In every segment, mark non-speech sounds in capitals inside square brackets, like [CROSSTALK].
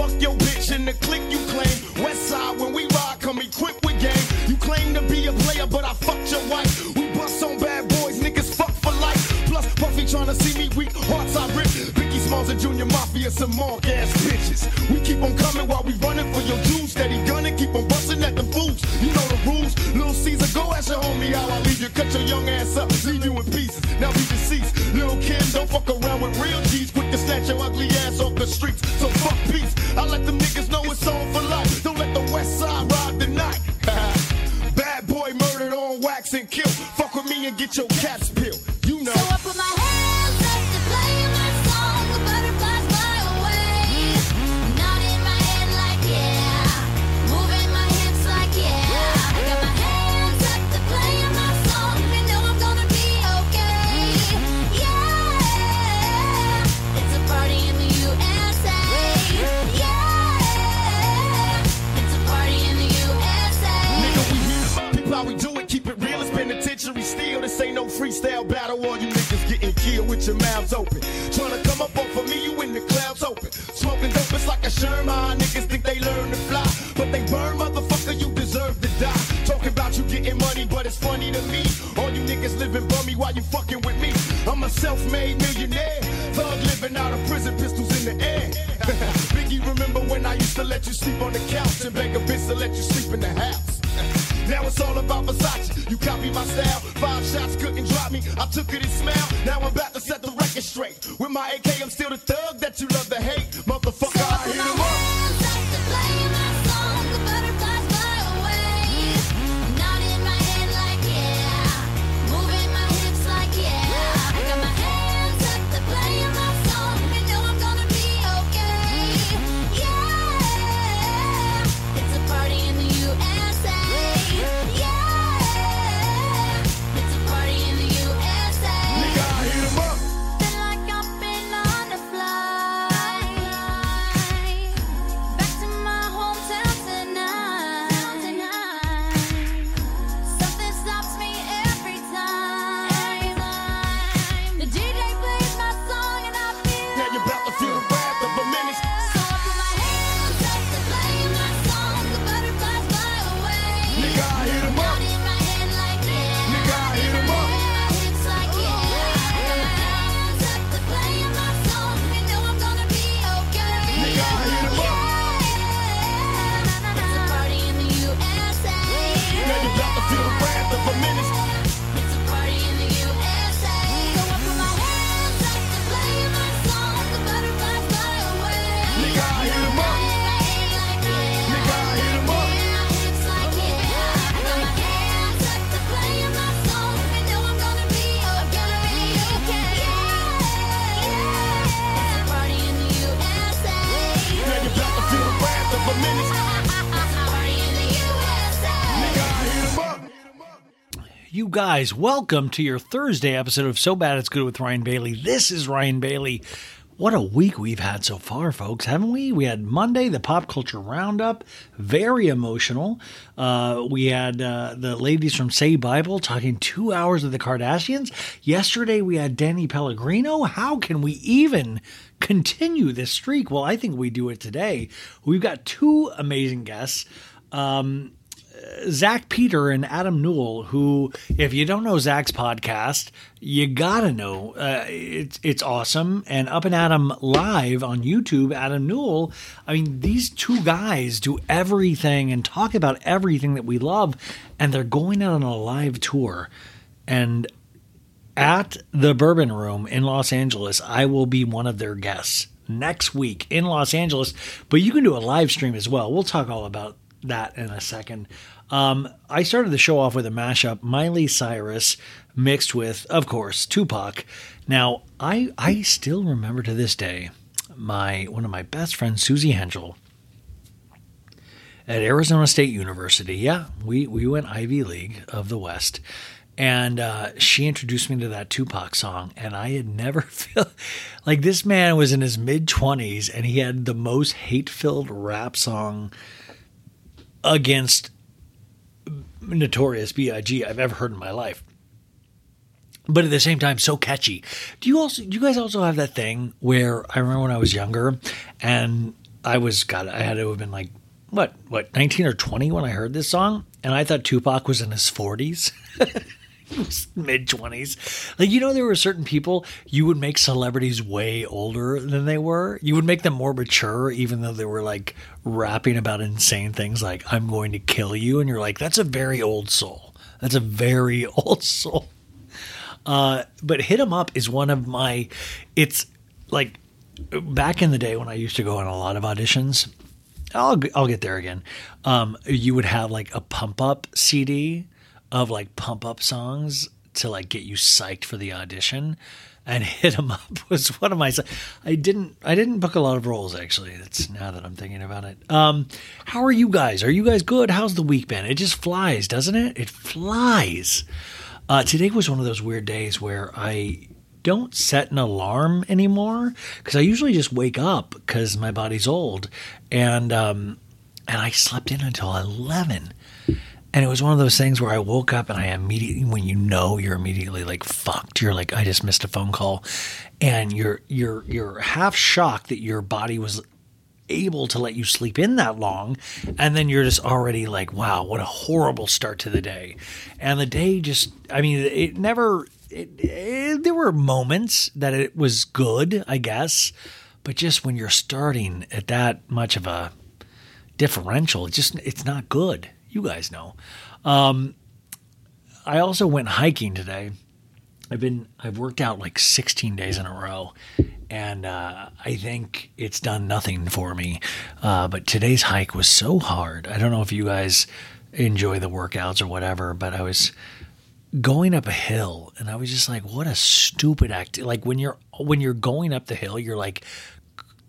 Fuck your bitch and the click you claim. West side, when we ride, come equipped with game. You claim to be a player, but I fucked your wife. We bust on bad boys, niggas fuck for life. Plus, Puffy tryna see me weak, hearts I rip. Biggie Smalls and Junior Mafia, some mark ass bitches. We keep on coming while we running for your the. You know the rules. Little Caesar, go ask your homie how I leave you. Cut your young ass up, leave you in pieces. Now be deceased. Little Kim, don't fuck around with real G's. Quick to snatch your ugly ass off the streets. So fuck peace. I let them niggas freestyle battle. All you niggas getting killed with your mouths open. Tryna come up off of me, you in the clouds open. Smoking dope, it's like a Sherman. Ah, niggas think they learn to fly, but they burn, motherfucker. You deserve to die. Talking about you getting money, but it's funny to me. All you niggas living bummy while you fucking with me. I'm a self-made millionaire. Thug living out of prison, pistols in the air. [LAUGHS] Biggie, remember when I used to let you sleep on the couch and beg a bitch to let you sleep in the house? Now it's all about Versace. You copy my style. Five shots couldn't drop me. I took it and smiled. Now I'm about to set the record straight. With my AK, I'm still the thug that you love to hate. Guys? Welcome to your Thursday episode of So Bad It's Good with Ryan Bailey. This is Ryan Bailey. What a week we've had so far, folks, haven't we? We had Monday, the pop culture roundup, very emotional. Uh, we had uh, the ladies from Say Bible talking two hours of the Kardashians. Yesterday, we had Danny Pellegrino. How can we even continue this streak? Well, I think we do it today. We've got two amazing guests. Um, Zack Peter and Adam Newell, who, if you don't know Zack's podcast, you gotta know. Uh, it's it's awesome. And Up and Adam live on YouTube, Adam Newell. I mean, these two guys do everything and talk about everything that we love, and they're going out on a live tour. And at the Bourbon Room in Los Angeles, I will be one of their guests next week in Los Angeles. But you can do a live stream as well. We'll talk all about that in a second. Um, I started the show off with a mashup Miley Cyrus mixed with, of course, Tupac. Now, I I still remember to this day my one of my best friends, Susie Henschel, at Arizona State University. Yeah, we we went Ivy League of the West. And uh, she introduced me to that Tupac song, and I had never [LAUGHS] felt like this man was in his mid twenties, and he had the most hate-filled rap song against Notorious B.I.G. I've ever heard in my life. But at the same time, so catchy. Do you also? Do you guys also have that thing where I remember when I was younger, and I was God, I had to have been like what, what, nineteen or twenty when I heard this song, and I thought Tupac was in his forties. [LAUGHS] [LAUGHS] mid 20s. Like, you know, there were certain people you would make celebrities way older than they were. You would make them more mature, even though they were like rapping about insane things like, I'm going to kill you. And you're like, that's a very old soul. That's a very [LAUGHS] old soul. Uh, but Hit 'em Up is one of my, it's like back in the day when I used to go on a lot of auditions. I'll, I'll get there again. Um, you would have like a pump up CD of like pump up songs to like get you psyched for the audition and [LAUGHS] hit 'em up was one of my I didn't I didn't book a lot of roles actually. That's now that I'm thinking about it. Um how are you guys? Are you guys good? How's the week been? It just flies doesn't it? It flies. Uh today was one of those weird days where I don't set an alarm anymore because I usually just wake up because my body's old. And um and I slept in until 11 and it was one of those things where I woke up and I immediately, when you know you're immediately like fucked, you're like, I just missed a phone call, and you're you're you're half shocked that your body was able to let you sleep in that long, and then you're just already like, wow, what a horrible start to the day, and the day just, I mean, it never. It, it, there were moments that it was good, I guess, but just when you're starting at that much of a differential, it just it's not good you guys know. Um, I also went hiking today. I've been I've worked out like 16 days in a row, and uh, I think it's done nothing for me. Uh, but today's hike was so hard. I don't know if you guys enjoy the workouts or whatever, but I was going up a hill, and I was just like, "What a stupid act!" Like when you're when you're going up the hill, you're like,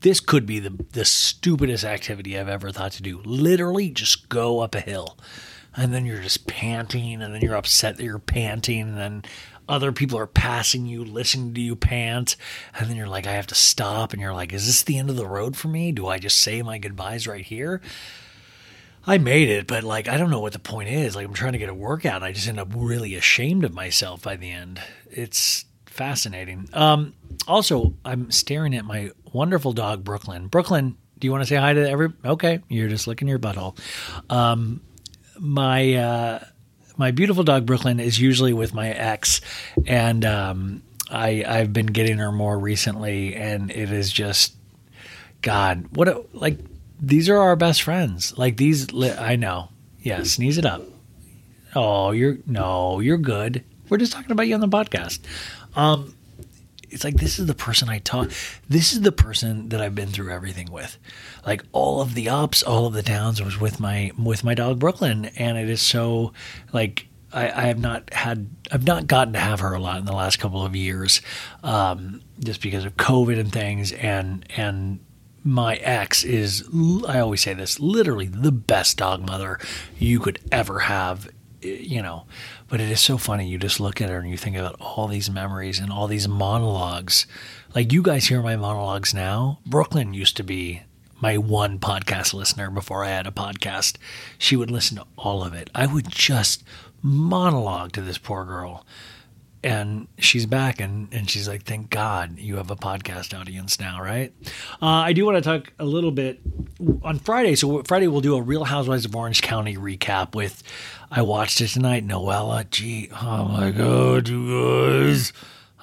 this could be the the stupidest activity I've ever thought to do. Literally, just go up a hill, and then you're just panting, and then you're upset that you're panting, and then other people are passing you, listening to you pant, and then you're like, I have to stop, and you're like, is this the end of the road for me? Do I just say my goodbyes right here? I made it, but like I don't know what the point is. Like I'm trying to get a workout, I just end up really ashamed of myself by the end. It's fascinating. Um, also, I'm staring at my wonderful dog, Brooklyn. Brooklyn, do you want to say hi to every? Okay, you're just licking your butthole. Um, my uh, my beautiful dog, Brooklyn, is usually with my ex, and um, I I've been getting her more recently, and it is just God, what a, like these are our best friends. Like these, li- I know. Yeah, sneeze it up. Oh, you're no, you're good. We're just talking about you on the podcast. Um, it's like this is the person I talk. This is the person that I've been through everything with, like all of the ups, all of the downs was with my with my dog Brooklyn, and it is so like I, I have not had I've not gotten to have her a lot in the last couple of years, um, just because of COVID and things, and and my ex is I always say this literally the best dog mother you could ever have you know, but it is so funny. You just look at her and you think about all these memories and all these monologues. Like you guys hear my monologues now. Brooklyn used to be my one podcast listener before I had a podcast. She would listen to all of it. I would just monologue to this poor girl. And she's back and, and she's like, thank God you have a podcast audience now, right? Uh, I do want to talk a little bit on Friday. So, Friday we'll do a Real Housewives of Orange County recap with, I watched it tonight, Noella. Gee, oh my God, you guys.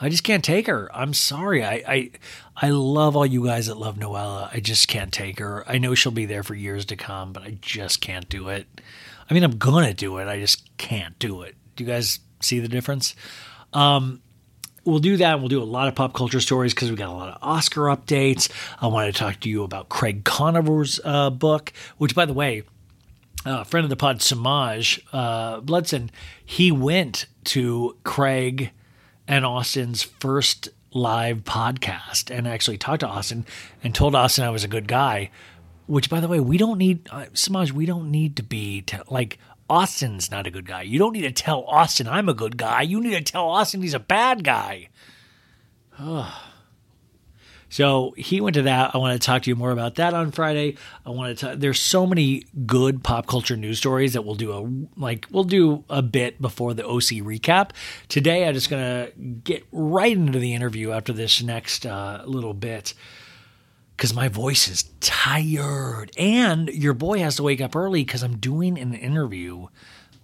I just can't take her. I'm sorry. I, I I love all you guys that love Noella. I just can't take her. I know she'll be there for years to come, but I just can't do it. I mean, I'm gonna do it. I just can't do it. Do you guys see the difference? Um, we'll do that. We'll do a lot of pop culture stories because we got a lot of Oscar updates. I wanted to talk to you about Craig Conover's uh, book, which, by the way, uh, friend of the pod, Samaj uh, Bloodson, he went to Craig and Austin's first live podcast and actually talked to Austin and told Austin I was a good guy. Which, by the way, we don't need uh, Samaj. We don't need to be te- like Austin's not a good guy. You don't need to tell Austin I'm a good guy. You need to tell Austin he's a bad guy. So he went to that. I want to talk to you more about that on Friday. I want to. Talk, there's so many good pop culture news stories that we'll do a like we'll do a bit before the OC recap. Today, I'm just gonna get right into the interview after this next uh, little bit because my voice is tired, and your boy has to wake up early because I'm doing an interview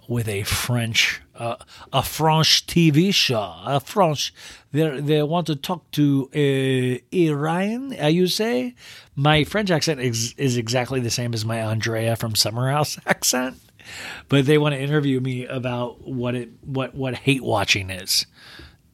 with a French, uh, a French TV show, a French. They they want to talk to uh, Iran. Uh, you say my French accent is, is exactly the same as my Andrea from Summer House [LAUGHS] accent, but they want to interview me about what it what what hate watching is.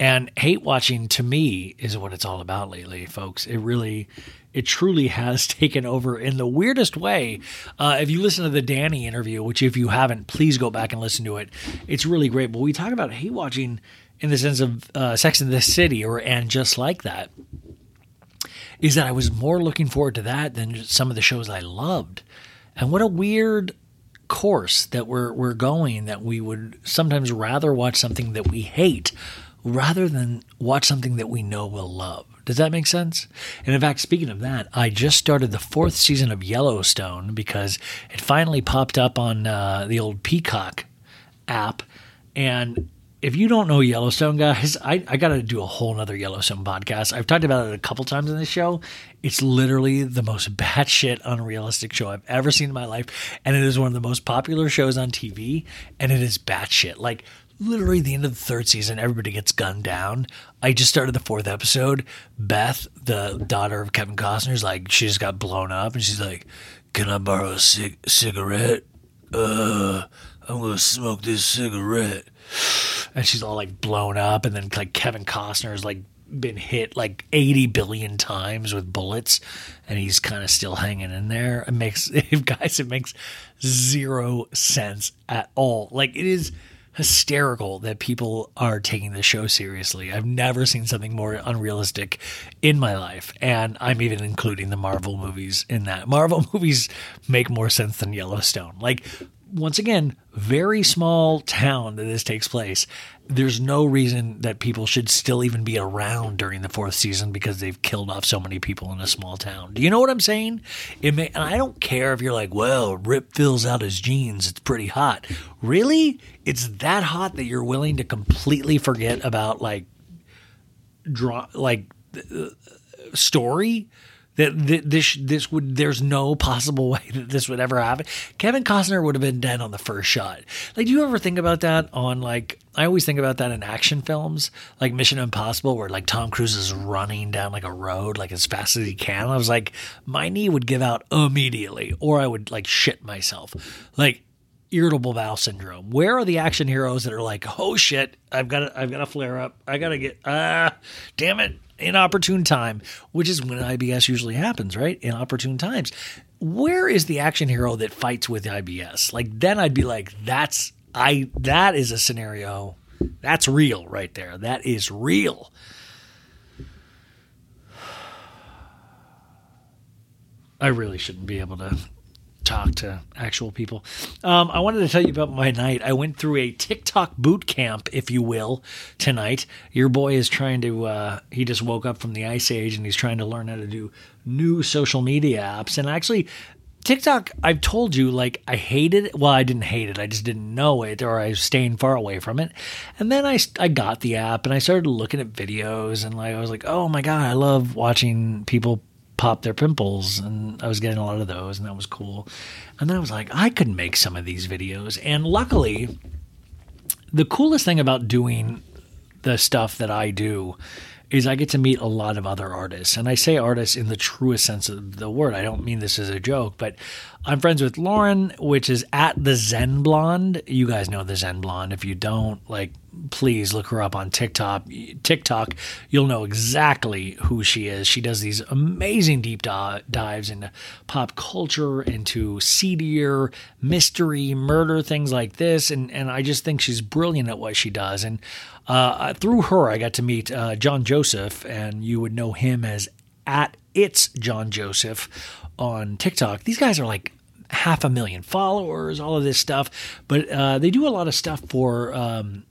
And hate watching to me is what it's all about lately, folks. It really, it truly [LAUGHS] has taken over in the weirdest way. Uh, if you listen to the Danny interview, which if you haven't, please go back and listen to it. It's really great. But we talk about hate watching in the sense of uh, Sex in the City or and just like that. Is that I was more looking forward to that than some of the shows I loved. And what a weird course that we're we're going that we would sometimes rather watch something that we hate rather than watch something that we know we'll love. Does that make sense? And in fact, speaking of that, I just started the fourth season of Yellowstone because it finally popped up on uh, the old Peacock app. And if you don't know Yellowstone, guys, I, I got to do a whole nother Yellowstone podcast. I've talked about it a couple times in this show. It's literally the most [LAUGHS] batshit unrealistic show I've ever seen in my life. And it is one of the most popular shows on TV. And it is batshit. Like, literally the end of the third season, everybody gets gunned down. I just started the fourth episode. Beth, the daughter of Kevin Costner's like, she just got blown up and she's like, Can I borrow a cig- cigarette? Uh, I'm gonna smoke this cigarette. And she's all like blown up, and then like Kevin Costner's like been hit like 80 billion times with bullets and he's kind of still hanging in there it makes [LAUGHS] guys it makes zero sense at all like it is hysterical that people are taking the show seriously. I've never seen something more unrealistic in my life. And I'm even including the Marvel movies in that. Marvel [LAUGHS] movies make more sense than Yellowstone. Like, once again, very small town that this takes place. There's no reason that people should still even be around during the fourth season because they've killed off so many people in a small town. Do you know what I'm saying? It may, and I don't care if you're like, well, Rip fills out his jeans. It's pretty hot. Really? It's that hot that you're willing to completely forget about like draw like uh, story that th- this this would there's no possible [LAUGHS] way that this would ever happen. Kevin Costner would have been dead on the first shot. Like, do you ever think about that on like? I always think about that in action films, like Mission Impossible, where like Tom Cruise is running down like a road like as fast as he can. I was like, my knee would give out immediately, or I would like shit myself. Like irritable bowel syndrome. Where are the action heroes that are like, oh shit, I've got to, I've got to flare up. I got to get ah, damn it, inopportune time, which is when IBS usually happens, right? Inopportune times. Where is the action hero that fights with IBS? Like then I'd be like, that's I that is a scenario that's real right there. That is real. I really shouldn't be able to talk to actual people. Um, I wanted to tell you about my night. I went through a TikTok boot camp, if you will, tonight. Your boy is trying to. Uh, he just woke up from the ice age and he's trying to learn how to do new social media apps. And actually, TikTok, I've told you, like, I hated it. Well, I didn't hate it. I just didn't know it or I was staying far away from it. And then I, I got the app and I started looking at videos and like, I was like, oh my God, I love watching people pop their pimples. And I was getting a lot of those and that was cool. And then I was like, I could make some of these videos. And luckily, the coolest thing about doing the stuff that I do is I get to meet a lot of other artists. And I say artists in the truest sense of the word. I don't mean this as a joke, but I'm friends with Lauren, which is at the Zen Blonde. You guys know the Zen Blonde. If you don't, like, please look her up on TikTok. TikTok, you'll know exactly who she is. She does these amazing deep dives into pop culture, into seedier mystery, murder, things like this. And and I just think she's brilliant at what she does. And uh, through her, I got to meet uh, John Joseph, and you would know him as at it's John Joseph on TikTok. These guys are like half a million followers, all of this stuff, but uh, they do a lot of stuff for. Um,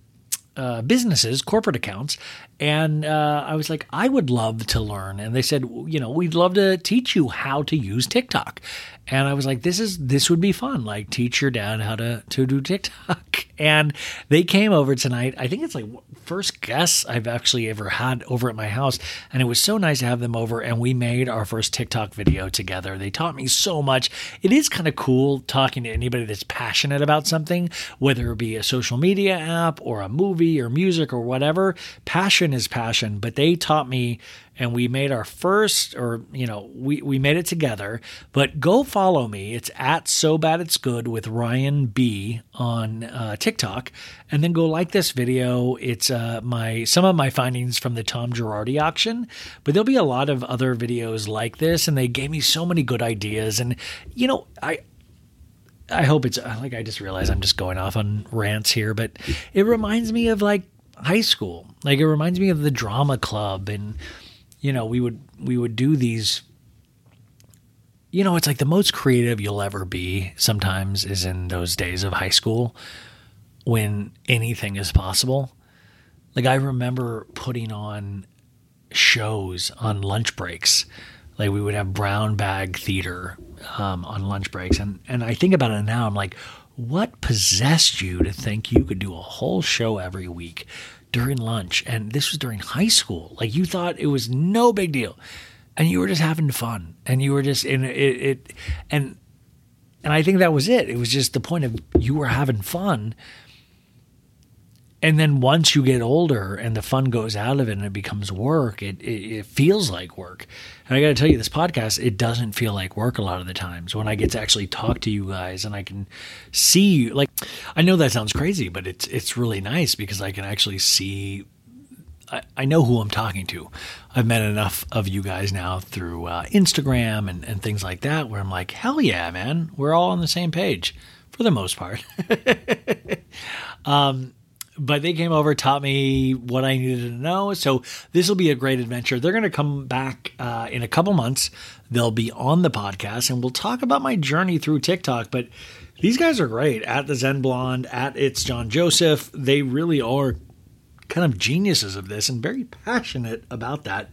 uh, businesses, corporate accounts. And uh, I was like, I would love to learn. And they said, you know, we'd love to teach you how to use TikTok. And I was like, this is this would be fun. Like teach your dad how to to do TikTok. [LAUGHS] And they came over tonight. I think it's like first guests I've actually ever had over at my house. And it was so nice to have them over. And we made our first TikTok video together. They taught me so much. It is kind of cool talking to anybody that's passionate about something, whether it be a social media app or a movie or music or whatever. Passion is passion. But they taught me and we made our first or you know we, we made it together. But go follow me. It's at so bad it's good with ryan b on uh, tiktok. And then go like this video. It's uh, my some of my findings from the tom girardi auction. But there'll be a lot of other videos like this and they gave me so many good ideas. And you know i I hope it's like I just realized I'm just going off on rants here, but it reminds me of like high school. Like it reminds me of the drama club and you know, we would we would do these you know, it's like the most creative you'll ever be sometimes is in those days of high school when anything is possible. Like I remember putting on shows on lunch breaks. Like we would have brown bag theater um, on lunch breaks, and and I think about it now. I'm like, what possessed you to think you could do a whole show every week during lunch? And this was during high school. Like you thought it was no big deal, and you were just having fun, and you were just in it, it and and I think that was it. It was just the point of you were having fun. And then once you get older and the fun goes out of it and it becomes work, it, it, it feels like work. And I got to tell you, this podcast, it doesn't feel like work a lot of the times when I get to actually talk to you guys and I can see you. Like, I know that sounds crazy, but it's it's really nice because I can actually see. I, know who I'm talking to. I've met enough of you guys now through uh, Instagram and, and things like that where I'm like, hell yeah, man, we're all on the same page for the most part. [LAUGHS] um, but they came over, taught me what I needed to know. So this will be a great adventure. They're going to come back uh, in a couple months. They'll be on the podcast, and we'll talk about my journey through TikTok. But these guys are great. At the Zen Blonde, at it's John Joseph, they really are kind of geniuses of this and very passionate about that.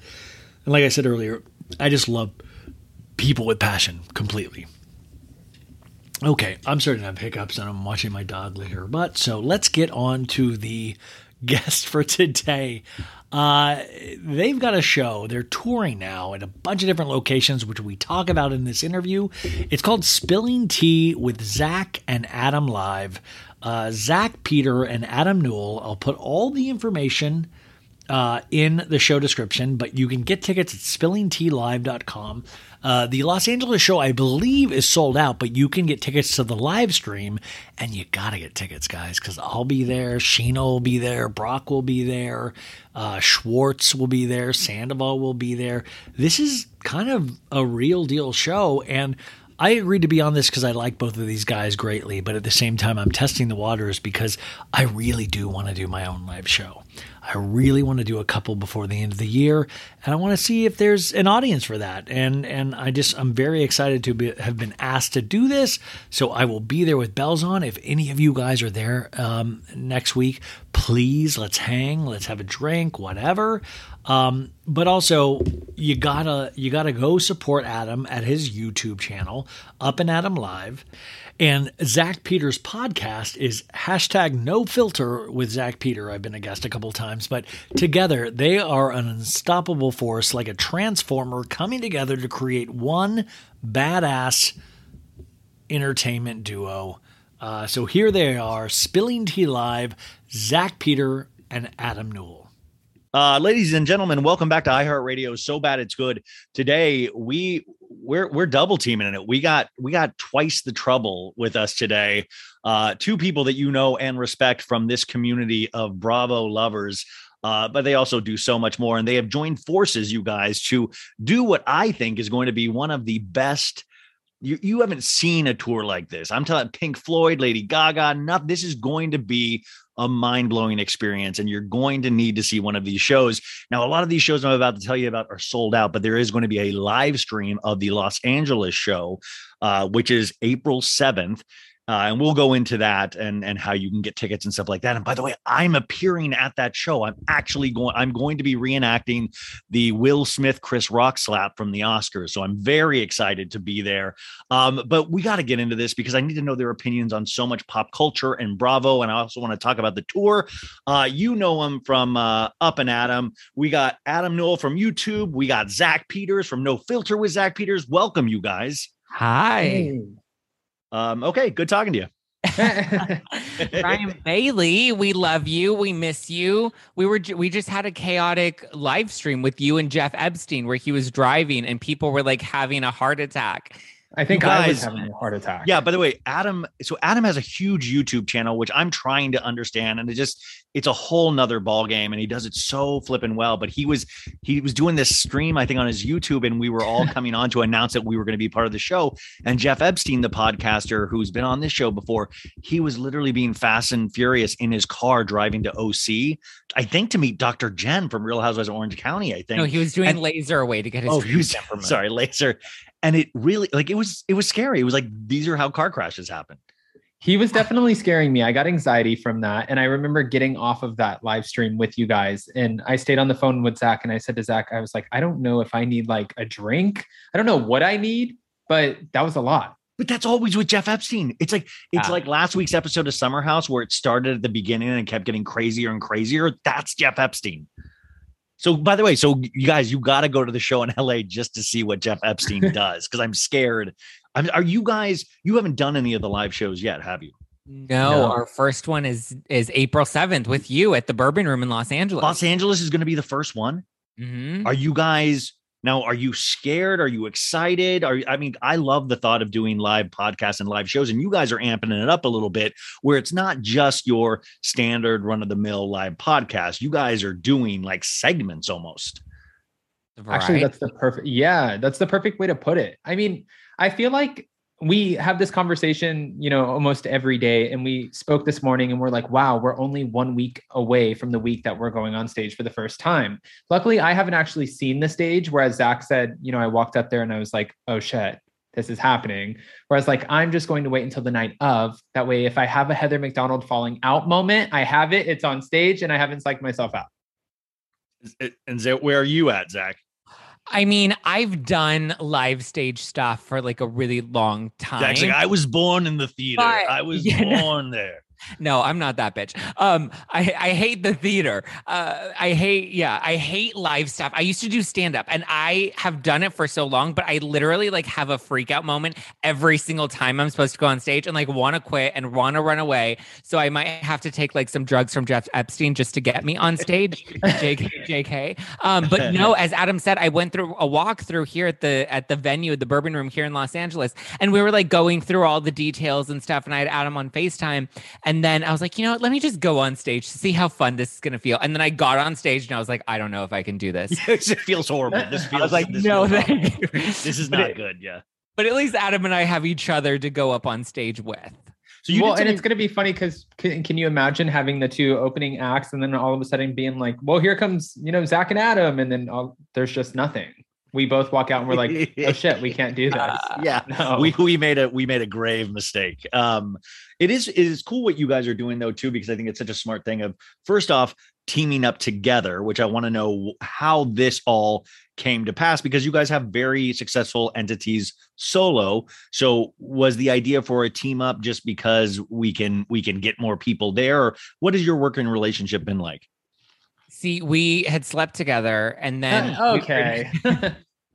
And like I said earlier, I just love people with passion completely. Okay, I'm starting to have hiccups and I'm watching my dog lick her butt. So let's get on to the [LAUGHS] guest for today. Uh, they've got a show. They're touring now at a bunch of different locations, which we talk about in this interview. It's called Spilling Tea with Zack and Adam Live. Uh, Zack Peter and Adam Newell. I'll put all the information uh, in the show description, but you can get tickets at spillingtealive.com. Uh, the Los Angeles show, I believe, is sold out, but you can get tickets to the live stream, and you gotta get tickets, guys, because I'll be there, Sheena will be there, Brock will be there, uh, Schwartz will be there, Sandoval will be there. This is kind of a real deal show, and I agreed to be on this because I like both of these guys greatly, but at the same time, I'm testing the waters because I really do want to do my own live show. I really want to do a couple before the end of the year, and I want to see if there's an audience for that. And and I just I'm very excited to be, have been asked to do this, so I will be there with bells on. If any of you guys are there um, next week, please let's hang, let's have a drink, whatever. Um, but also you gotta you gotta go support Adam at his YouTube channel, Up and Adam Live. And Zack Peters' podcast is hashtag no filter with Zack Peter. I've been a guest a couple times, but together they are an unstoppable force like a transformer coming together to create one badass entertainment duo. Uh, so here they are, Spilling Tea Live, Zack Peter and Adam Newell. Uh, ladies and gentlemen, welcome back to iHeartRadio. So bad it's good. Today we we're we're double teaming in it. We got we got twice the trouble with us today. Uh, two people that you know and respect from this community of Bravo lovers. Uh, but they also do so much more, and they have joined forces, you guys, to do what I think is going to be one of the best you, you haven't seen a tour like this. I'm telling Pink Floyd, Lady Gaga, not this is going to be a mind-blowing experience and you're going to need to see one of these shows. Now, a lot of these shows I'm about to tell you about are sold out, but there is going to be a live stream of the Los Angeles show, uh, which is April 7th. Uh, and we'll go into that and and how you can get tickets and stuff like that. And by the way, I'm appearing at that show. I'm actually going. I'm going to be reenacting the Will Smith Chris Rock slap from the Oscars. So I'm very excited to be there. Um, but we got to get into this because I need to know their opinions on so much pop culture and Bravo. And I also want to talk about the tour. Uh, you know him from uh, Up and Adam. We got Adam Newell from YouTube. We got Zack Peters from No Filter with Zack Peters. Welcome, you guys. Hi. Um, okay, good talking to you. [LAUGHS] [LAUGHS] Ryan Bailey, we love you. We miss you. We were we just had a chaotic live stream with you and Jeff Epstein where he was driving and people were like having a heart attack. I think You I was guys- having a heart attack. Yeah, by the way, Adam, so Adam has a huge YouTube channel, which I'm trying to understand. And it just it's a whole nother ball game, and he does it so flipping well. But he was he was doing this stream, I think, on his YouTube, and we were all [LAUGHS] coming on to announce that we were going to be part of the show. And Jeff Epstein, the podcaster who's been on this show before, he was literally being fast and furious in his car driving to OC, I think to meet Dr. Jen from Real Housewives of Orange County. I think No, he was doing And- LaserAway to get his Oh, dream he was [LAUGHS] temperament. sorry, laser. And it really like it was it was scary. It was like these are how car crashes happen. He was definitely scaring me. I got anxiety from that. And I remember getting off of that live stream with you guys. And I stayed on the phone with Zack and I said to Zack, I was like, I don't know if I need like a drink. I don't know what I need, but that was a lot. But that's always with Jeff Epstein. It's like it's Yeah. like last week's episode of Summer House where it started at the beginning and kept getting crazier and crazier. That's Jeff Epstein. So by the way, so you guys, you got to go to the show in LA just to see what Jeff Epstein [LAUGHS] does because I'm scared. I'm, are you guys? You haven't done any of the live shows yet, have you? No, No. our first one is is April 7th with you at the Bourbon Room in Los Angeles. Los Angeles is going to be the first one. Mhm. Are you guys now? Are you scared? Are you excited? Are you- I mean, I love the thought of doing live podcasts and live shows, and you guys are amping it up a little bit, where it's not just your standard run of the mill live podcast. You guys are doing like segments almost. Actually, that's the perfect. Yeah, that's the perfect way to put it. I mean, I feel like we have this conversation, you know, almost every day. And we spoke this morning and we're like, wow, we're only one week away from the week that we're going on stage for the first time. Luckily, I haven't actually seen the stage. Whereas Zack said, you know, I walked up there and I was like, oh shit, this is happening. Whereas, like, I'm just going to wait until the night of. That way, if I have a Heather McDonald falling out moment, I have it, it's on stage, and I haven't psyched myself out. And where are you at, Zack? I mean, I've done live stage stuff for like a really long time. Like, I was born in the theater. But- I was [LAUGHS] Yeah, born there. No, I'm not that bitch. Um, I, I hate the theater. Uh, I hate, yeah, I hate live stuff. I used to do stand up and I have done it for so long, but I literally like have a freak out moment every single time I'm supposed to go on stage and like want to quit and want to run away. So I might have to take like some drugs from Jeff Epstein just to get me on stage. [LAUGHS] JK, JK. Um, but [LAUGHS] no, as Adam said, I went through a walk through here at the at the venue, the Bourbon Room here in Los Angeles, and we were like going through all the details and stuff. And I had Adam on Facetime, and then I was like, you know what? Let me just go on stage to see how fun this is gonna feel. And then I got on stage and I was like, I don't know if I can do this. [LAUGHS] it feels horrible. This feels I was like, this no, thank you. This is not it- good. Yeah. But at least Adam and I have each other to go up on stage with. So you well, and something- it's going to be funny because can, can you imagine having the two opening acts and then all of a sudden being like, well, here comes, you know, Zack and Adam. And then all, there's just nothing. We both walk out and we're like, oh [LAUGHS] shit, we can't do this. yeah [LAUGHS] No. we we made a we made a grave mistake um it is it is cool what you guys are doing though too because i think it's such a smart thing of first off teaming up together which i want to know how this all came to pass because you guys have very successful entities solo so was the idea for a team up just because we can we can get more people there or what has your working relationship been like See, we had slept together and then [LAUGHS] Uh, we- okay.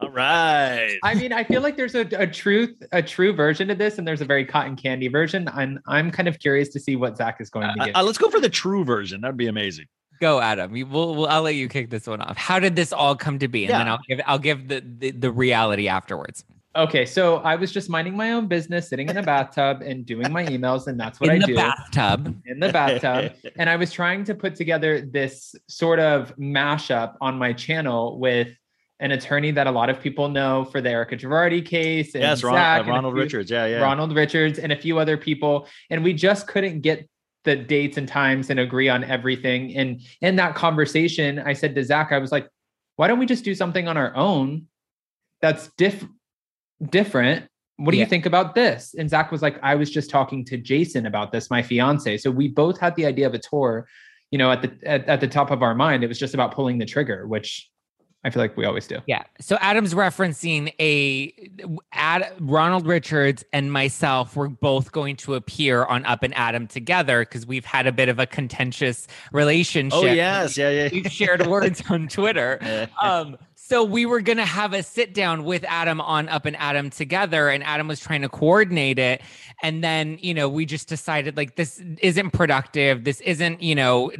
All right I mean, I feel like there's a, a truth, a true version of this, and there's a very cotton candy version. I'm I'm kind of curious to see what Zack is going to Uh, get. uh, let's go for the true version that'd be amazing Go, Adam. We'll, we'll, I'll let you kick this one off. How did this all come to be? And then I'll give I'll give the, the the reality afterwards. Okay, so I was just minding my own business, sitting in a bathtub and doing my emails, and that's what In I the do bathtub. in the bathtub. [LAUGHS] and I was trying to put together this sort of mashup on my channel with an attorney that a lot of people know for the Erica Girardi case. And yes Ron, Zack uh, and ronald few- richards yeah yeah Ronald Richards, and a few other people. And we just couldn't get the dates and times and agree on everything. And in that conversation, I said to Zack, I was like, why don't we just do something on our own that's diff- different? What do Yeah. you think about this? And Zack was like, I was just talking to Jason about this, my fiance. So we both had the idea of a tour, you know, at the at, at the top of our mind. It was just about pulling the trigger, which I feel like we always do. Yeah. So Adam's referencing a Ad, Ronald Richards and myself were both going to appear on Up and Adam together because we've had a bit of a contentious relationship. oh yes yeah yeah We've shared words [LAUGHS] on Twitter. [LAUGHS] Um, so we were gonna have a sit down with Adam on Up and Adam together, and Adam was trying to coordinate it. And then, you know, we just decided like this isn't productive. This isn't, you know,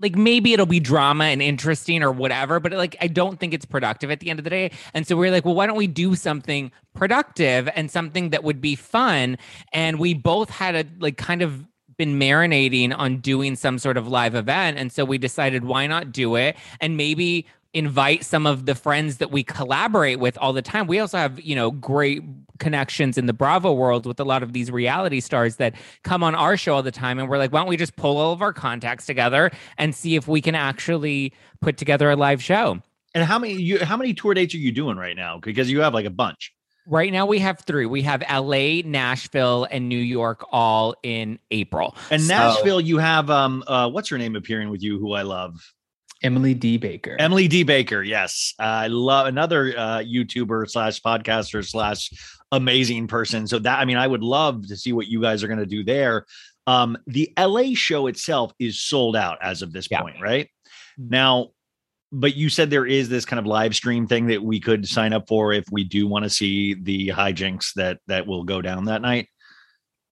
like maybe it'll be drama and interesting or whatever, but like I don't think it's productive at the end of the day. And so we are like, well, why don't we do something productive and something that would be fun? And we both had a like kind of been marinating on doing some sort of live event. And so we decided why not do it and maybe invite some of the friends that we collaborate with all the time. We also have, you know, great connections in the Bravo world with a lot of these reality stars that come on our show all the time. And we're like, why don't we just pull all of our contacts together and see if we can actually put together a live show? And how many you how many tour dates are you doing right now? Because you have like a bunch. Right now we have three. We have LA, Nashville, and New York all in April. And So- Nashville, you have um uh what's her name appearing with you, who I love. Emily D. Baker. Emily D. Baker, yes. I love another uh YouTuber slash podcaster slash amazing person. So that I mean, I would love to see what you guys are gonna do there. Um, the LA show itself is sold out as of this Yeah. point, right? Mm. Now, but you said there is this kind of live stream thing that we could sign up for if we do want to see the hijinks that that will go down that night.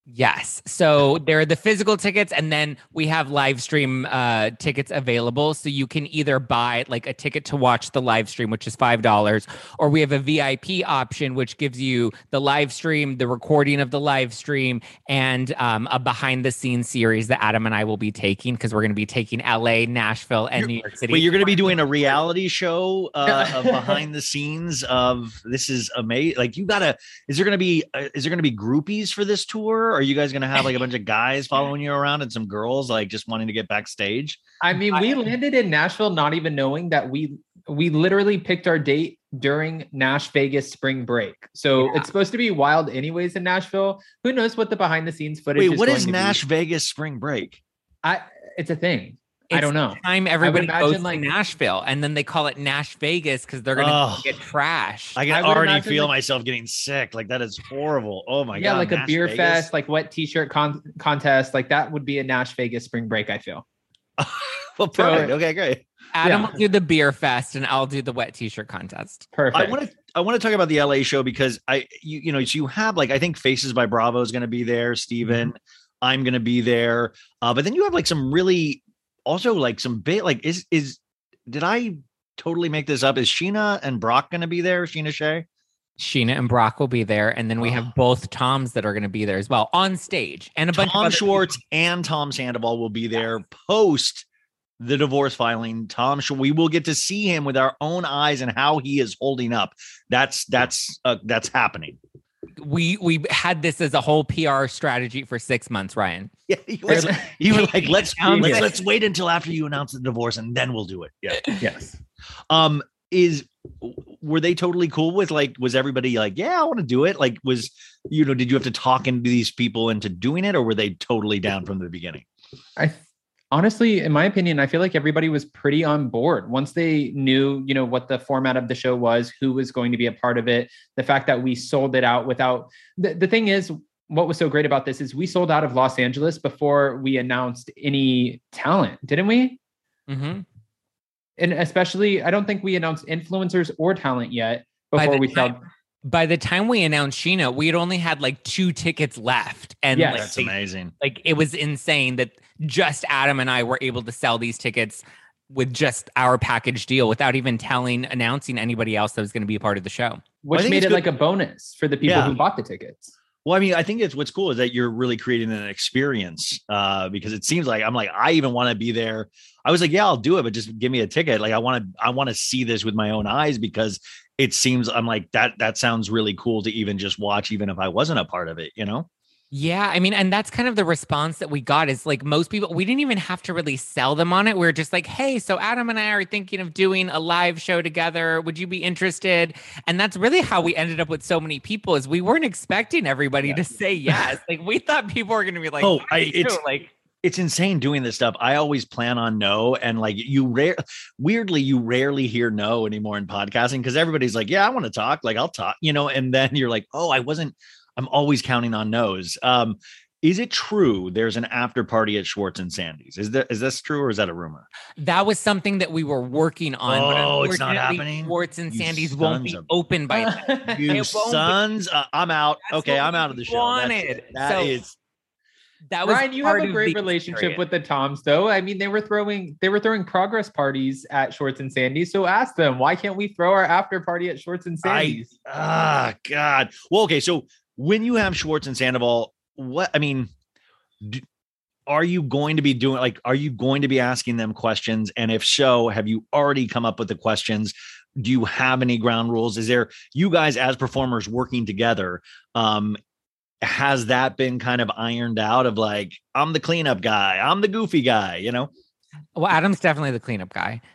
Yes. So there are the physical tickets, and then we have live stream uh, tickets available. So you can either buy like a ticket to watch the live stream, which is $5, or we have a VIP option, which gives you the live stream, the recording of the live stream, and um, a behind the scenes series that Adam and I will be taking because we're going to be taking LA, Nashville, and New York City. But you're going to be doing a [LAUGHS] reality show uh, of behind the scenes of this is amazing. Like you gotta, is there going to be, uh, is there going to be groupies for this tour? Are you guys going to have like a bunch of guys [LAUGHS] following you around and some girls like just wanting to get backstage? I mean, we landed in Nashville not even knowing that we we literally picked our date during Nash Vegas spring break. So Yeah. it's supposed to be wild anyways in Nashville. Who knows what the behind the scenes footage Wait, is what going is to be. Nash Vegas spring break? I it's a thing. I don't know. the Time everybody imagine, goes like- to Nashville, and then they call it Nash Vegas because they're going to Oh. get trashed. I can I already feel like- myself getting sick. Like that is horrible. Oh my yeah, god! Yeah, like a beer Vegas? fest, like wet t-shirt con- contest, like that would be a Nash Vegas spring break, I feel. [LAUGHS] well, perfect. Okay, great. Adam Yeah. will do the beer fest, and I'll do the wet t-shirt contest. Perfect. I want to I want to talk about the LA show because I you you know so you have like I think Faces by Bravo is going to be there, Steven. Mm-hmm. I'm going to be there. Uh, but then you have like some really also like some big like is is did I totally make this up? Is Scheana and Brock going to be there? Scheana Shay? Scheana and Brock will be there, and then we have both Toms that are going to be there as well on stage, and a bunch Tom of other Schwartz and Tom Sandoval will be there post the divorce filing. Tom, we will get to see him with our own eyes and how he is holding up. That's that's uh, that's happening. We we had this as a whole PR strategy for six months, Ryan. [LAUGHS] Yeah, you were, you were like, let's [LAUGHS] Um, let's, let's wait until after you announce the divorce and then we'll do it. Yeah. [LAUGHS] Yes. Um, is were they totally cool with like was everybody like, yeah, I want to do it? Like, was you know, did you have to talk into these people into doing it, or were they totally down from the beginning? I th- honestly, in my opinion, I feel like everybody was pretty on board once they knew, you know, what the format of the show was, who was going to be a part of it, the fact that we sold it out without the, the thing is what was so great about this is we sold out of Los Angeles before we announced any talent, didn't we? hmm And especially, I don't think we announced influencers or talent yet before we time- sold. By the time we announced Scheana, we had only had like two tickets left, and Yes. like, That's they- amazing. like it was insane that just Adam and I were able to sell these tickets with just our package deal without even telling, announcing anybody else that was going to be a part of the show. Which think made it good- like a bonus for the people Yeah. who bought the tickets. Well, I mean, I think it's what's cool is that you're really creating an experience uh, because it seems like I'm like I even want to be there. I was like, yeah, I'll do it, but just give me a ticket. Like I want to, I want to see this with my own eyes because it seems I'm like that. That sounds really cool to even just watch, even if I wasn't a part of it. You know? Yeah, I mean, and that's kind of the response that we got is like most people, we didn't even have to really sell them on it. We are just like, hey, so Adam and I are thinking of doing a live show together. Would you be interested? And that's really how we ended up with so many people is we weren't expecting everybody to say yes. Like we thought people were going to be like, Oh, I- it's- like, it's insane doing this stuff. I always plan on no, and like you rare, weirdly, you rarely hear no anymore in podcasting because everybody's like, yeah, I want to talk, like I'll talk, you know, and then you're like, oh, I wasn't. I'm always counting on no's. Um, is it true there's an after party at Schwartz and Sandy's? Is that is this true or is that a rumor? that was something that we were working on. Oh, but it's not happening? Schwartz and You Sandy's won't be of- open by [LAUGHS] then. You It won't be. sons, uh, I'm out. That's okay, I'm out of the show. That's- wanted. that So- is- That was Ryan, you have a great relationship experience. with the Toms, though. I mean, they were throwing they were throwing progress parties at Schwartz and Sandy. So ask them, why can't we throw our after party at Schwartz and I- Sandy's? Ah, God. Well, okay. So when you have Schwartz and Sandoval, what I mean, do, are you going to be doing like, are you going to be asking them questions? And if so, have you already come up with the questions? Do you have any ground rules? Is there you guys as performers working together? Um, has that been kind of ironed out of like, I'm the cleanup guy, I'm the goofy guy, you know? Well, Adam's definitely the cleanup guy. [LAUGHS]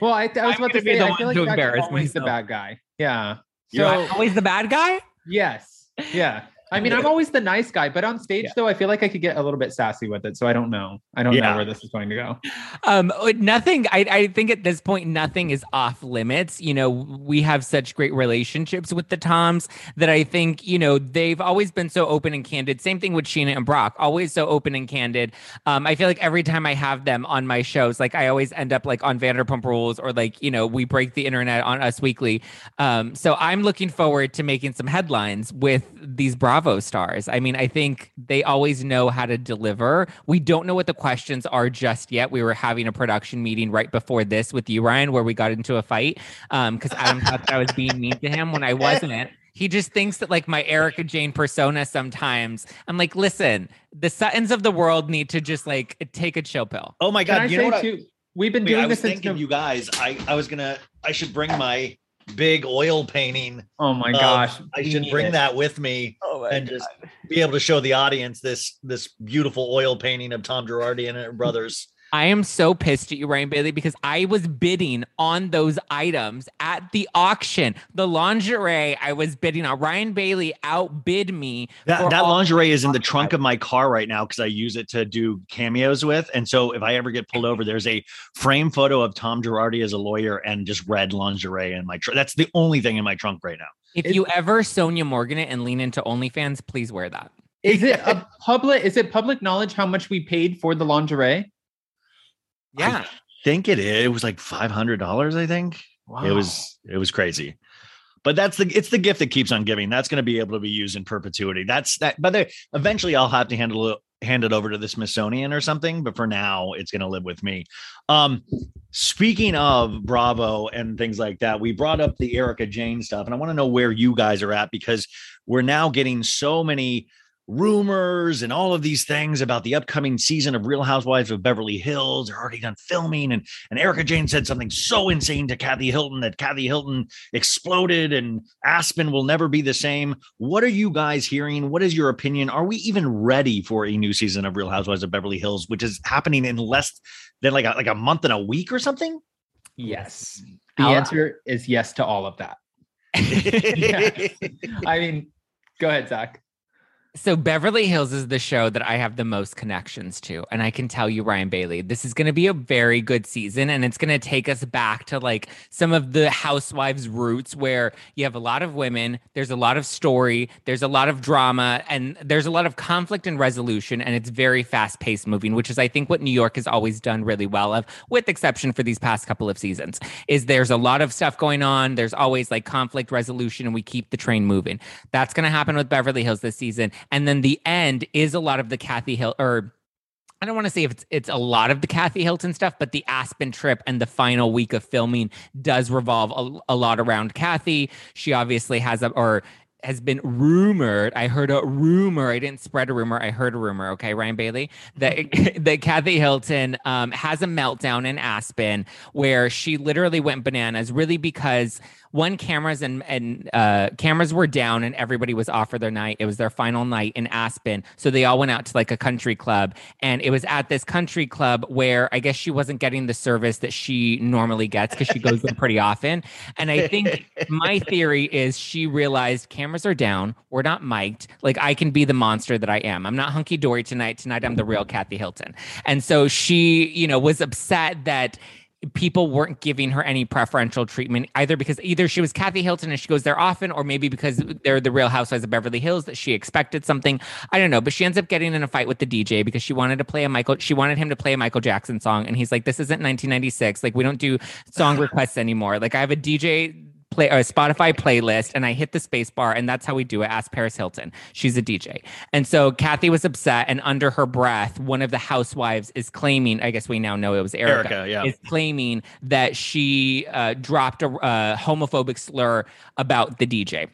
Well, I, I was I'm about to be say, the I one feel like to that's embarrass always the bad guy. Yeah. You're So Always the bad guy? yes, yeah. I mean, I'm always the nice guy, but on stage Yeah. though, I feel like I could get a little bit sassy with it. So I don't know. I don't Yeah. know where this is going to go. Um, nothing. I, I think at this point, nothing is off limits. You know, we have such great relationships with the Toms that I think you know they've always been so open and candid. Same thing with Scheana and Brock, always so open and candid. Um, I feel like every time I have them on my shows, like I always end up like on Vanderpump Rules or like you know we break the internet on Us Weekly. Um, so I'm looking forward to making some headlines with these Bravo stars. I mean, I think they always know how to deliver. We don't know what the questions are just yet. We were having a production meeting right before this with you, Ryan, where we got into a fight um, because Adam thought that I was being mean to him when I wasn't. He just thinks that like my Erika Jayne persona sometimes. I'm like, listen, the Suttons of the world need to just like take a chill pill. Oh my Can God. I you know say what I- We've been Wait, doing I was this since. thinking, Nov- you guys. I I was gonna. I should bring my big oil painting. oh my Um, gosh! I should bring it. that with me and just be able to show the audience this this beautiful oil painting of Tom Girardi and her brothers. I am so pissed at you, Ryan Bailey, because I was bidding on those items at the auction. The lingerie I was bidding on. Ryan Bailey outbid me. That that lingerie is in the trunk of my car right now because I use it to do cameos with. And so if I ever get pulled over, there's a frame photo of Tom Girardi as a lawyer and just red lingerie in my trunk. That's the only thing in my trunk right now. If you ever Sonja Morgan it and lean into OnlyFans, please wear that. Is it a [LAUGHS] public? Is it public knowledge how much we paid for the lingerie? Yeah. think it is. It was like five hundred dollars. I think it was. It was crazy. But that's the it's the gift that keeps on giving. That's going to be able to be used in perpetuity. That's that. But there, eventually, I'll have to handle it, hand it over to the Smithsonian or something. But for now, it's going to live with me. Um, speaking of Bravo and things like that, we brought up the Erika Jayne stuff, and I want to know where you guys are at because we're now getting so many rumors and all of these things about the upcoming season of Real Housewives of Beverly Hills. They're already done filming, and and Erika Jayne said something so insane to Kathy Hilton that Kathy Hilton exploded, and Aspen will never be the same. What are you guys hearing? What is your opinion? Are we even ready for a new season of Real Housewives of Beverly Hills, which is happening in less than like a, like a month and a week or something? Yes. The I'll- answer is yes to all of that. [LAUGHS] Yes. I mean, go ahead, Zack. So Beverly Hills is the show that I have the most connections to. And I can tell you, Ryan Bailey, this is going to be a very good season. And it's going to take us back to like some of the housewives roots where you have a lot of women, there's a lot of story, there's a lot of drama, and there's a lot of conflict and resolution. And it's very fast paced moving, which is, I think, what New York has always done really well of, with exception for these past couple of seasons, is there's a lot of stuff going on. There's always like conflict resolution, and we keep the train moving. That's going to happen with Beverly Hills this season. And then the end is a lot of the Kathy Hill or I don't want to say if it's it's a lot of the Kathy Hilton stuff, but the Aspen trip and the final week of filming does revolve a, a lot around Kathy. She obviously has a or has been rumored. I heard a rumor. I didn't spread a rumor. I heard a rumor. Okay, Ryan Bailey that [LAUGHS] that Kathy Hilton um, has a meltdown in Aspen where she literally went bananas, really because one cameras and and uh, cameras were down and everybody was off for their night. It was their final night in Aspen, so they all went out to like a country club, and it was at this country club where I guess she wasn't getting the service that she normally gets because she goes there pretty often. And I think my [LAUGHS] theory is she realized cameras are down, we're not mic'd, like I can be the monster that I am. I'm not hunky dory tonight. Tonight I'm the real Kathy Hilton, and so she, you know, was upset that people weren't giving her any preferential treatment either because either she was Kathy Hilton and she goes there often, or maybe because they're the Real Housewives of Beverly Hills that she expected something. I don't know, but she ends up getting in a fight with the DJ because she wanted to play a Michael. She wanted him to play a Michael Jackson song, and he's like, "This isn't 1996. Like we don't do song [LAUGHS] requests anymore. Like I have a DJ." Play a Spotify playlist, and I hit the space bar, and that's how we do it. Ask Paris Hilton; she's a DJ, and so Kathy was upset, and under her breath, one of the housewives is claiming. I guess we now know it was Erika. Erika, yeah. is claiming that she uh, dropped a uh, homophobic slur about the DJ.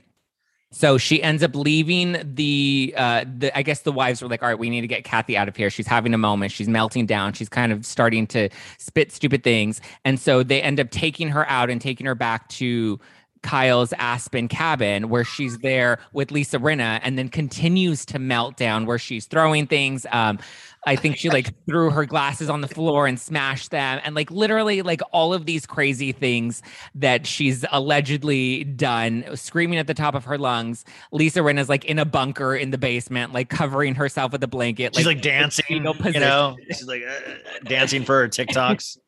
So she ends up leaving the, uh, the. I guess the wives were like, "All right, we need to get Kathy out of here. She's having a moment. She's melting down. She's kind of starting to spit stupid things." And so they end up taking her out and taking her back to Kyle's Aspen cabin, where she's there with Lisa Rinna, and then continues to melt down, where she's throwing things. Um, I think she like threw her glasses on the floor and smashed them, and like literally like all of these crazy things that she's allegedly done, screaming at the top of her lungs. Lisa Rinna's like in a bunker in the basement, like covering herself with a blanket, She's like dancing, fetal you know, she's like uh, dancing for her TikToks.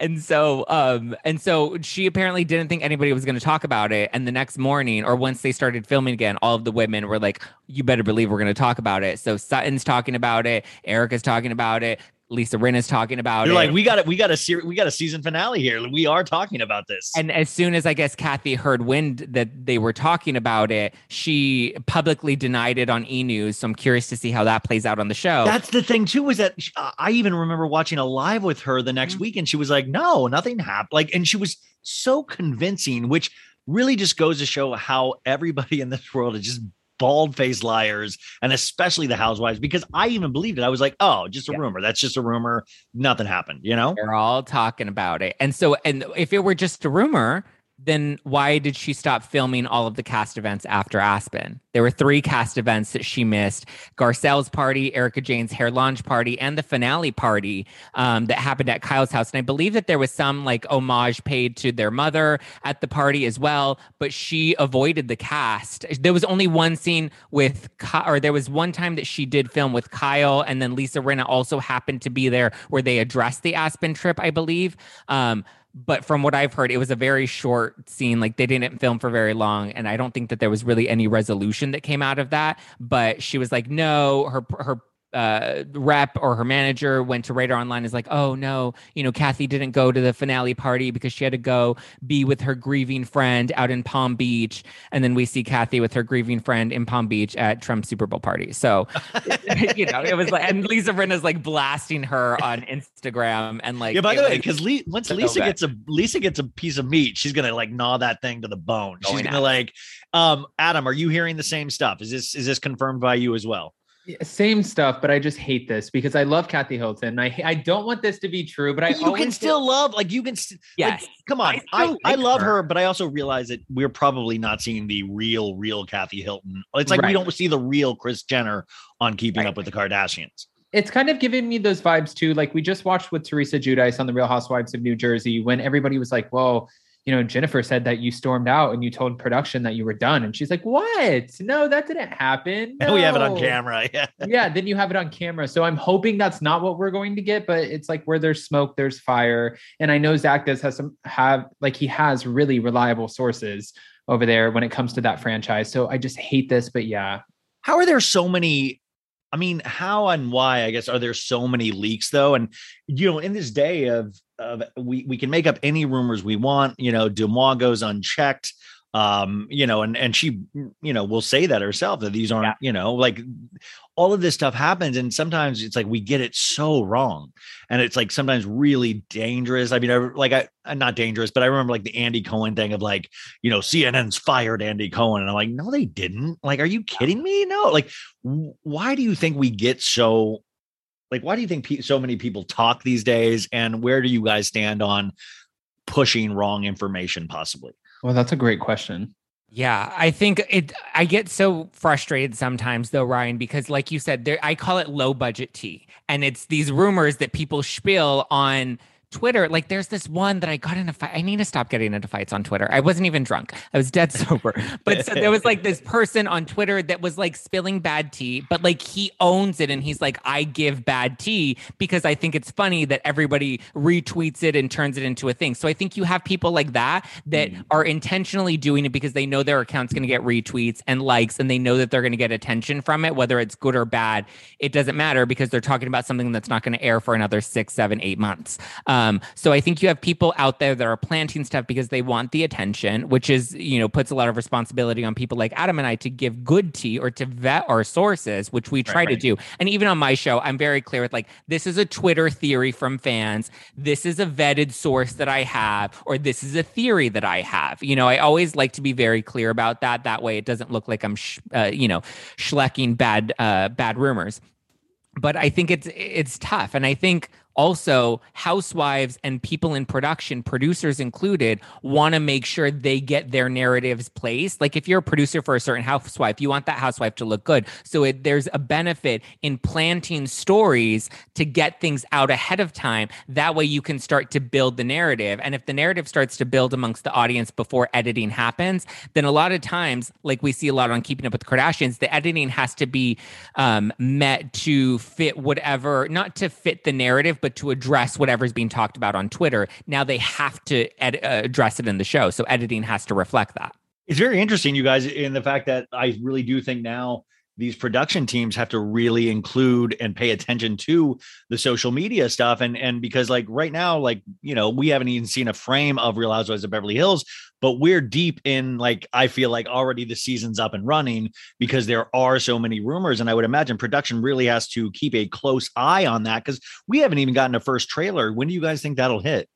And so um and so she apparently didn't think anybody was going to talk about it. And the next morning or once they started filming again all of the women were like you better believe we're going to talk about it. So sutton's talking about it. Erika's talking about it lisa rinna's talking about You're it like, we got it. We got a we got a season finale here. We are talking about this. and as soon as I guess Kathy heard wind that they were talking about it, she publicly denied it on E News. So I'm curious to see how that plays out on the show. That's the thing too. Was that sh- uh, I even remember watching a live with her the Mm-hmm. next week, and she was like, "No, nothing happened." Like, and she was so convincing, which really just goes to show how everybody [LAUGHS] in this world is just bald faced liars, and especially the housewives. Because I even believed it. I was like, "Oh, just a Yeah. rumor. That's just a rumor. Nothing happened." You know? They're all talking about it. And so, and if it were just a rumor, then why did she stop filming all of the cast events after Aspen? There were three cast events that she missed Garcelle's party, Erika Jayne's hair launch party, and the finale party um, that happened at Kyle's house. And I believe that there was some like homage paid to their mother at the party as well, but she avoided the cast. There was only one scene with, or there was one time that she did film with Kyle, and then Lisa Rinna also happened to be there where they addressed the Aspen trip, I believe. Um, but from what I've heard, it was a very short scene. Like they didn't film for very long, and I don't think that there was really any resolution that came out of that. But she was like, no, her her uh, rep or her manager went to Radar Online is like, oh no, you know, Kathy didn't go to the finale party because she had to go be with her grieving friend out in Palm Beach, and then we see Kathy with her grieving friend in Palm Beach at Trump's Super Bowl party. So, [LAUGHS] you know, it was like, and Lisa Rinna's like blasting her on Instagram and like, yeah. By the way, because Le- once Lisa gets a Lisa gets a piece of meat, she's gonna like gnaw that thing to the bone. She's Going gonna it. like, um, Adam, are you hearing the same stuff? Is this is this confirmed by you as well? Same stuff, but I just hate this because I love Kathy Hilton. I I don't want this to be true, but I you can still love like you can st- Yes. like, come on I I, still I, love her. her. but i also realize that we're probably not seeing the real real kathy hilton it's like we don't see the real kris jenner on keeping Right. up with the kardashians it's kind of giving me those vibes too. Like we just watched with Teresa Giudice on the Real Housewives of New Jersey when everybody was like, "Well, you know, Jennifer said that you stormed out and you told production that you were done," and she's like, "What? No, that didn't happen. and [LAUGHS] we have it on camera yeah [LAUGHS] yeah, then you have it on camera. So I'm hoping that's not what we're going to get, but it's like where there's smoke, there's fire. And I know Zack does has some have like he has really reliable sources over there when it comes to that franchise. So I just hate this, but yeah, how are there so many i mean how and why i guess are there so many leaks though and you know in this day of of we we can make up any rumors we want you know DeuxMoi goes unchecked um you know and and she you know will say that herself that these aren't you know like all of this stuff happens and sometimes it's like we get it so wrong and it's like sometimes really dangerous. I mean I, like i I'm not dangerous but i remember like the andy cohen thing of like you know cnn's fired andy cohen and i'm like no they didn't. Like are you kidding me? No. Like why do you think we get so like why do you think pe- so many people talk these days and where do you guys stand on pushing wrong information possibly well, that's a great question. Yeah, I think it. I get so frustrated sometimes, though, Ryan, because like you said, there I call it low budget tea, and it's these rumors that people spill on Twitter. Like, there's this one that I got in a fight. I need to stop getting into fights on Twitter. I wasn't even drunk. I was dead [LAUGHS] sober. But so there was like this person on Twitter that was like spilling bad tea, but like he owns it, and he's like, I give bad tea because I think it's funny that everybody retweets it and turns it into a thing. So I think you have people like that that are intentionally doing it because they know their account's going to get retweets and likes and they know that they're going to get attention from it, whether it's good or bad. It doesn't matter because they're talking about something that's not going to air for another six, seven, eight months. Um, so I think you have people out there that are planting stuff because they want the attention, which is, you know, puts a lot of responsibility on people like Adam and I to give good tea or to vet our sources, which we try to right. do. And even on my show, I'm very clear with like, this is a Twitter theory from fans. This is a vetted source that I have, or this is a theory that I have. You know, I always like to be very clear about that. That way it doesn't look like I'm, sh- uh, you know, schlecking bad, uh, bad rumors but I think it's it's tough, and I think also housewives and people in production, producers included, want to make sure they get their narratives placed. Like if you're a producer for a certain housewife, you want that housewife to look good. So it, there's a benefit in planting stories to get things out ahead of time. That way you can start to build the narrative, and if the narrative starts to build amongst the audience before editing happens, then a lot of times, like we see a lot on Keeping Up with the Kardashians, the editing has to be um, met to fit whatever, not to fit the narrative, but to address whatever's being talked about on Twitter. Now they have to ed- uh, address it in the show. So editing has to reflect that. it's very interesting you guys in the fact that i really do think now these production teams have to really include and pay attention to the social media stuff and and because like right now like you know we haven't even seen a frame of real housewives of beverly hills but we're deep in like i feel like already the season's up and running because there are so many rumors and i would imagine production really has to keep a close eye on that because we haven't even gotten a first trailer when do you guys think that'll hit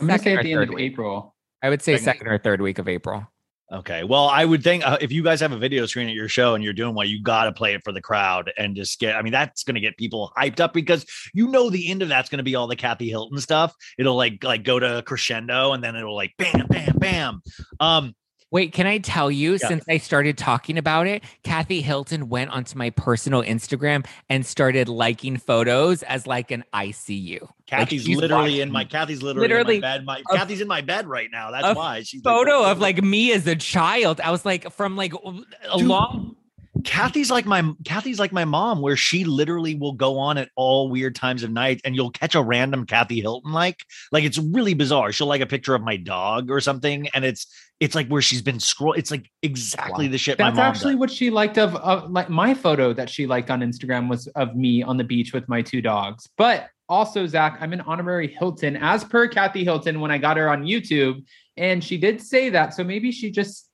I'm going to say at the end of week. April. I would say Second- second or third week of April. Okay. Well, I would think uh, if you guys have a video screen at your show and you're doing well, you got to play it for the crowd and just get, I mean, that's going to get people hyped up because you know, the end of that's going to be all the Kathy Hilton stuff. It'll like, like go to crescendo and then it'll like bam, bam, bam. Um, Wait, can I tell you, Yeah. since I started talking about it, Kathy Hilton went onto my personal Instagram and started liking photos as like an ICU. Kathy's she's literally in my, Kathy's literally, literally in my bed. My a- Kathy's in my bed right now. That's why she's Photo of like me as a child. I was like, from like a Dude. long Kathy's like my Kathy's like my mom, where she literally will go on at all weird times of night, and you'll catch a random Kathy Hilton like like it's really bizarre. She'll like a picture of my dog or something, and it's it's like where she's been scroll. It's like exactly the shit. That's my mom actually does. what she liked of, of like my photo that she liked on Instagram was of me on the beach with my two dogs. But also, Zack, I'm an honorary Hilton as per Kathy Hilton when I got her on YouTube. And she did say that. So maybe she just,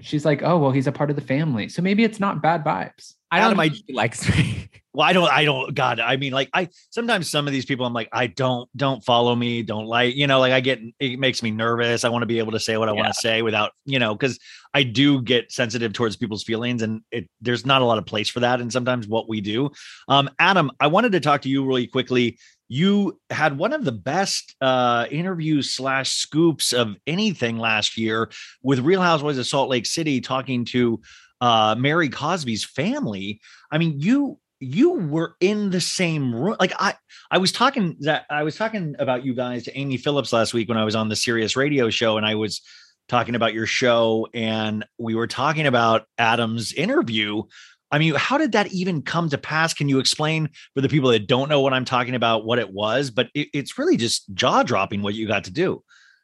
she's like, oh, well, he's a part of the family. So maybe it's not bad vibes. I don't Adam, know I- if likes me. [LAUGHS] Well, I don't, I don't, God, I mean, like, I sometimes some of these people, I'm like, I don't, don't follow me, don't like, you know, like I get, it makes me nervous. I want to be able to say what I want to say without, you know, because I do get sensitive towards people's feelings and it, there's not a lot of place for that. And sometimes what we do. Um, Adam, I wanted to talk to you really quickly. You had one of the best uh, interviews slash scoops of anything last year with Real Housewives of Salt Lake City talking to uh, Mary Cosby's family. I mean, you you were in the same room. Like I I was talking that I was talking about you guys to Amy Phillips last week when I was on the Sirius radio show and I was talking about your show and we were talking about Adam's interview. I mean, how did that even come to pass? Can you explain for the people that don't know what I'm talking about what it was? But it, it's really just jaw dropping what you got to do.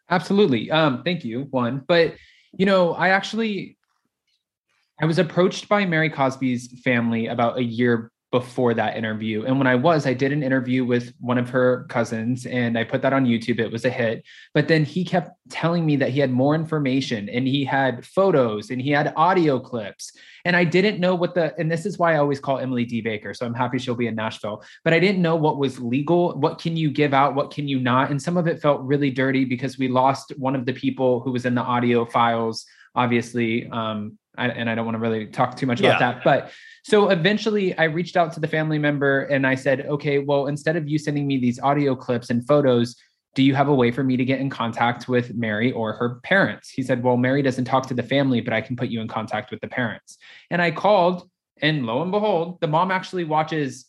Absolutely. Um, thank you, one. But you know, I actually I was approached by Mary Cosby's family about a year before that interview. And when I was, I did an interview with one of her cousins and I put that on YouTube. It was a hit. But then he kept telling me that he had more information and he had photos and he had audio clips. And I didn't know what the, and this is why I always call Emily D. Baker. So I'm happy she'll be in Nashville, but I didn't know what was legal. What can you give out? What can you not? And some of it felt really dirty because we lost one of the people who was in the audio files, obviously. Um, I, and I don't want to really talk too much about Yeah. that. But so eventually I reached out to the family member and I said, okay, well, instead of you sending me these audio clips and photos, do you have a way for me to get in contact with Mary or her parents? He said, well, Mary doesn't talk to the family, but I can put you in contact with the parents. And I called, and lo and behold, the mom actually watches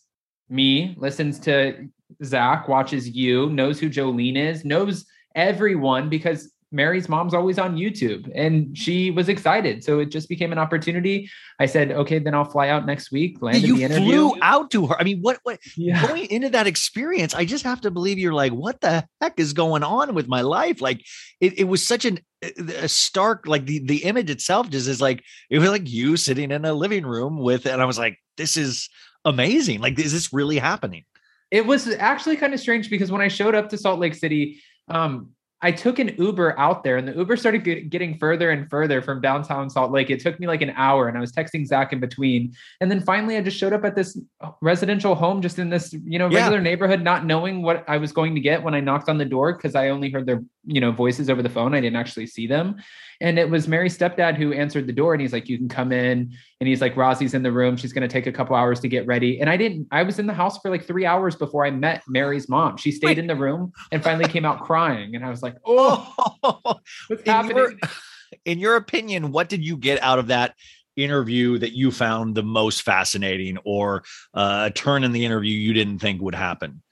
me, listens to Zack, watches you, knows who Jolene is, knows everyone because Mary's mom's always on YouTube and she was excited. So it just became an opportunity. I said, okay, then I'll fly out next week, land in the you interview. flew out to her. I mean, what what Yeah. going into that experience, I just have to believe you're like, what the heck is going on with my life? Like it, it was such an a stark, like the the image itself just is like it was like you sitting in a living room with, and I was like, this is amazing. Like, is this really happening? It was actually kind of strange because when I showed up to Salt Lake City, um, I took an Uber out there and the Uber started get- getting further and further from downtown Salt Lake. It took me like an hour and I was texting Zack in between. And then finally I just showed up at this residential home just in this, you know, Yeah. regular neighborhood, not knowing what I was going to get when I knocked on the door because I only heard their, you know, voices over the phone. I didn't actually see them. And it was Mary's stepdad who answered the door and he's like, you can come in. And he's like, Rosie's in the room. She's going to take a couple hours to get ready. And I didn't, I was in the house for like three hours before I met Mary's mom. She stayed Wait. in the room and finally came out crying. And I was like, [LAUGHS] oh, what's in happening? your, in your opinion, what did you get out of that interview that you found the most fascinating, or uh, a turn in the interview you didn't think would happen?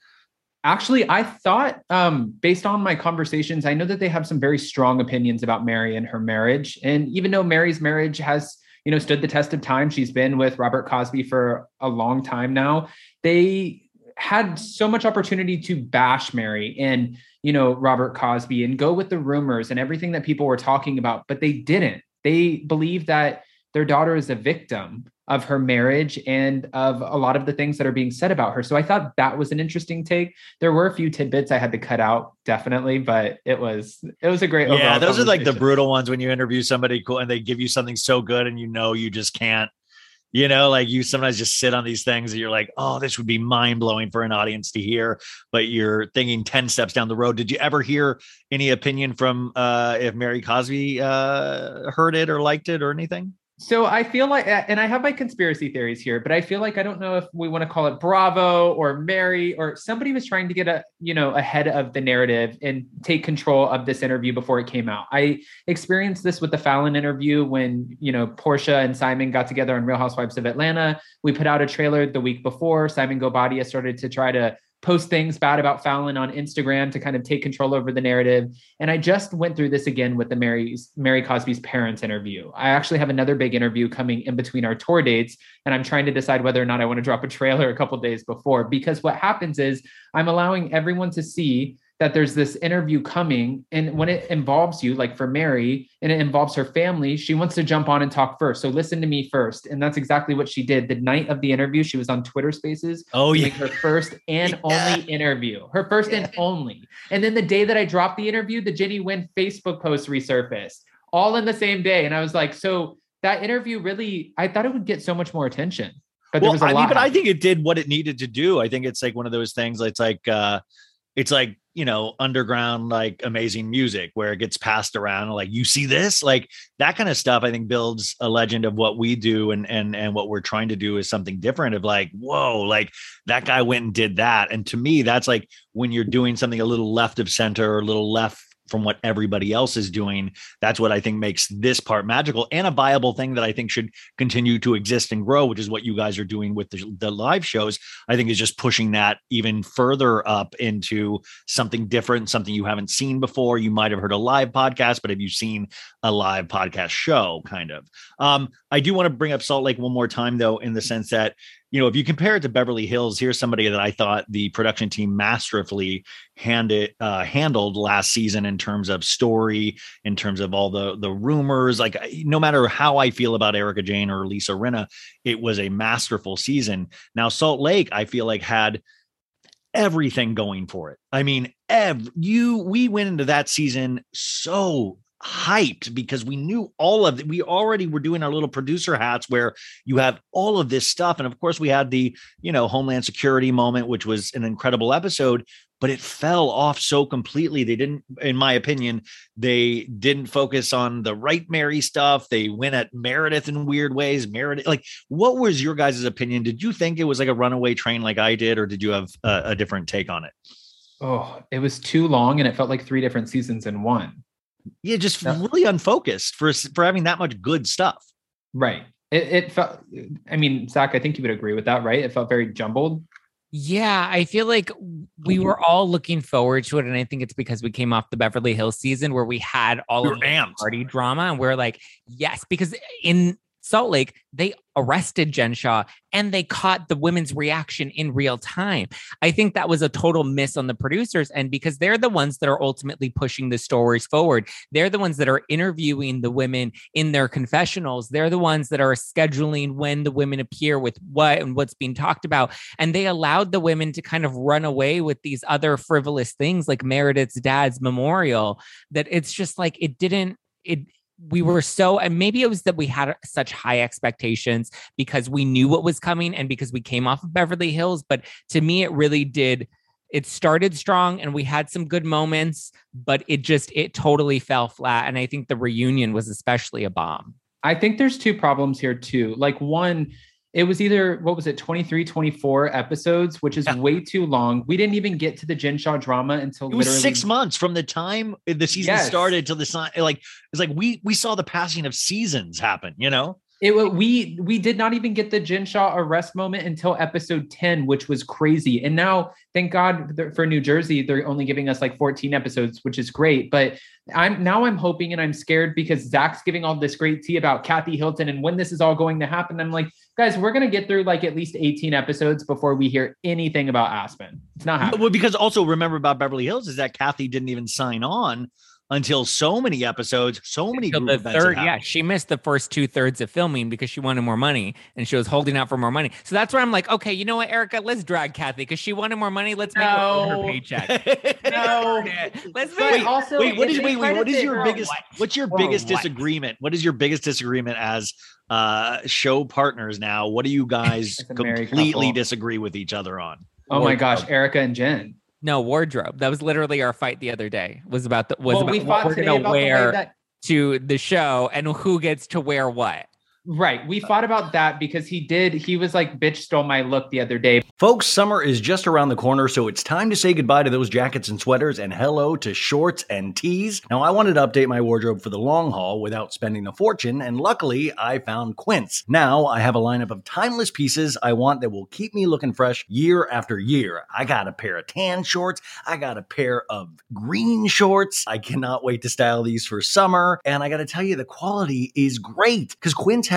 Actually, I thought, um, based on my conversations, I know that they have some very strong opinions about Mary and her marriage. And even though Mary's marriage has, you know, stood the test of time, she's been with Robert Cosby for a long time now. They had so much opportunity to bash Mary and, you know, Robert Cosby and go with the rumors and everything that people were talking about, but they didn't. They believe that their daughter is a victim of her marriage and of a lot of the things that are being said about her. So I thought that was an interesting take. There were a few tidbits I had to cut out, definitely, but it was it was a great. Yeah, those are like the brutal ones when you interview somebody cool and they give you something so good and you know you just can't. You know, like you sometimes just sit on these things and you're like, oh, this would be mind blowing for an audience to hear, but you're thinking 10 steps down the road. Did you ever hear any opinion from uh if Mary Cosby uh heard it or liked it or anything? So I feel like, and I have my conspiracy theories here, but I feel like I don't know if we want to call it Bravo or Mary or somebody was trying to get a, you know, ahead of the narrative and take control of this interview before it came out. I experienced this with the Falynn interview when, you know, Porsha and Simon got together on Real Housewives of Atlanta. We put out a trailer the week before. Simon Guobadia started to try to post things bad about Falynn on Instagram to kind of take control over the narrative. And I just went through this again with the Mary's Mary Cosby's parents interview. I actually have another big interview coming in between our tour dates, and I'm trying to decide whether or not I want to drop a trailer a couple days before. Because what happens is I'm allowing everyone to see that there's this interview coming, and when it involves you, like for Mary, and it involves her family, she wants to jump on and talk first. So listen to me first, and that's exactly what she did. The night of the interview, she was on Twitter Spaces Oh yeah her first and [LAUGHS] Yeah. only interview, her first and only. And then the day that I dropped the interview, the Jennie Nguyen Facebook post resurfaced all in the same day. And I was like, so that interview really, I thought it would get so much more attention. but there well, was a I lot. mean, but I think it did what it needed to do. I think it's like one of those things. It's like, uh, it's like you know, underground like amazing music where it gets passed around. Like you see this, like that kind of stuff. I think builds a legend of what we do and and and what we're trying to do is something different. Of like, whoa, like that guy went and did that. And to me, that's like when you're doing something a little left of center or a little left from what everybody else is doing. That's what I think makes this part magical and a viable thing that I think should continue to exist and grow, which is what you guys are doing with the, the live shows. I think is just pushing that even further up into something different, something you haven't seen before. You might have heard a live podcast, but have you seen a live podcast show? Kind of. Um, I do want to bring up Salt Lake one more time, though, in the sense that you know, if you compare it to Beverly Hills, here's somebody that I thought the production team masterfully handed uh, handled last season in terms of story, in terms of all the the rumors. Like, no matter how I feel about Erika Jayne or Lisa Rinna, it was a masterful season. Now, Salt Lake, I feel like had everything going for it. I mean, ev- you we went into that season so hyped because we knew all of it. We already were doing our little producer hats where you have all of this stuff. And of course, we had the, you know, Homeland Security moment, which was an incredible episode, but it fell off so completely. They didn't, in my opinion, they didn't focus on the right Mary stuff. They went at Meredith in weird ways. Meredith, like, what was your guys' opinion? Did you think it was like a runaway train like I did, or did you have a, a different take on it? oh, it was too long, and it felt like three different seasons in one. Yeah, just Yeah. really unfocused for for having that much good stuff. Right. It, it felt. I mean, Zack, I think you would agree with that, right? It felt very jumbled. Yeah, I feel like we mm-hmm. were all looking forward to it. And I think it's because we came off the Beverly Hills season where we had all We of the amped. party drama. And we're like, yes, because in Salt Lake, they arrested Jen Shah and they caught the women's reaction in real time. I think that was a total miss on the producers. And because they're the ones that are ultimately pushing the stories forward, they're the ones that are interviewing the women in their confessionals. They're the ones that are scheduling when the women appear with what and what's being talked about. And they allowed the women to kind of run away with these other frivolous things like Meredith's dad's memorial that it's just like it didn't, it, we were so and maybe it was that we had such high expectations because we knew what was coming and because we came off of Beverly Hills but to me it really did it started strong and we had some good moments but it just it totally fell flat and I think the reunion was especially a bomb I think there's two problems here too. Like one, it was either what was it 23 24 episodes which is Yeah. way too long we didn't even get to the Jen Shah drama until It was literally six months from the time the season Yes. started till the sign. Like it's like we we saw the passing of seasons happen. You know, It we we did not even get the Jen Shah arrest moment until episode 10, which was crazy. And now, thank God for New Jersey, they're only giving us like 14 episodes, which is great. But I'm now I'm hoping and I'm scared because Zack's giving all this great tea about Kathy Hilton and when this is all going to happen. I'm like, guys, we're gonna get through like at least 18 episodes before we hear anything about Aspen. It's not happening. well, because also remember about Beverly Hills is that Kathy didn't even sign on until so many episodes, so many Until the events third yeah she missed the first two thirds of filming because she wanted more money and she was holding out for more money so that's where I'm like okay you know what Erika let's drag Kathy because she wanted more money let's make her earn her paycheck [LAUGHS] No. let's But make her also, wait, what if is they wait, wait, what is your biggest what? what's your For biggest what? disagreement? What is your biggest disagreement as uh show partners now? What do you [LAUGHS] guys As a married completely disagree with each other on? Oh my gosh, Erika and Jen. No wardrobe. That was literally our fight the other day. Was about the was well, about we what fought we're gonna wear that to the show and who gets to wear what. Right. We fought about that because he did, he was like, bitch stole my look the other day. Folks, summer is just around the corner, so it's time to say goodbye to those jackets and sweaters and hello to shorts and tees. Now, I wanted to update my wardrobe for the long haul without spending a fortune, and luckily, I found Quince. Now, I have a lineup of timeless pieces I want that will keep me looking fresh year after year. I got a pair of tan shorts, I got a pair of green shorts. I cannot wait to style these for summer, and I got to tell you, the quality is great because Quince has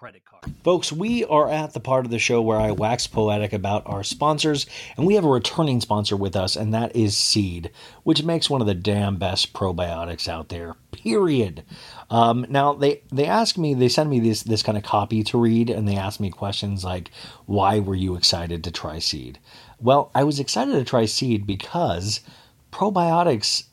credit card. Folks, we are at the part of the show where I wax poetic about our sponsors, and we have a returning sponsor with us, and that is Seed, which makes one of the damn best probiotics out there. Period. Um, now they they ask me, they send me this this kind of copy to read, and they ask me questions like, "Why were you excited to try Seed?" Well, I was excited to try Seed because probiotics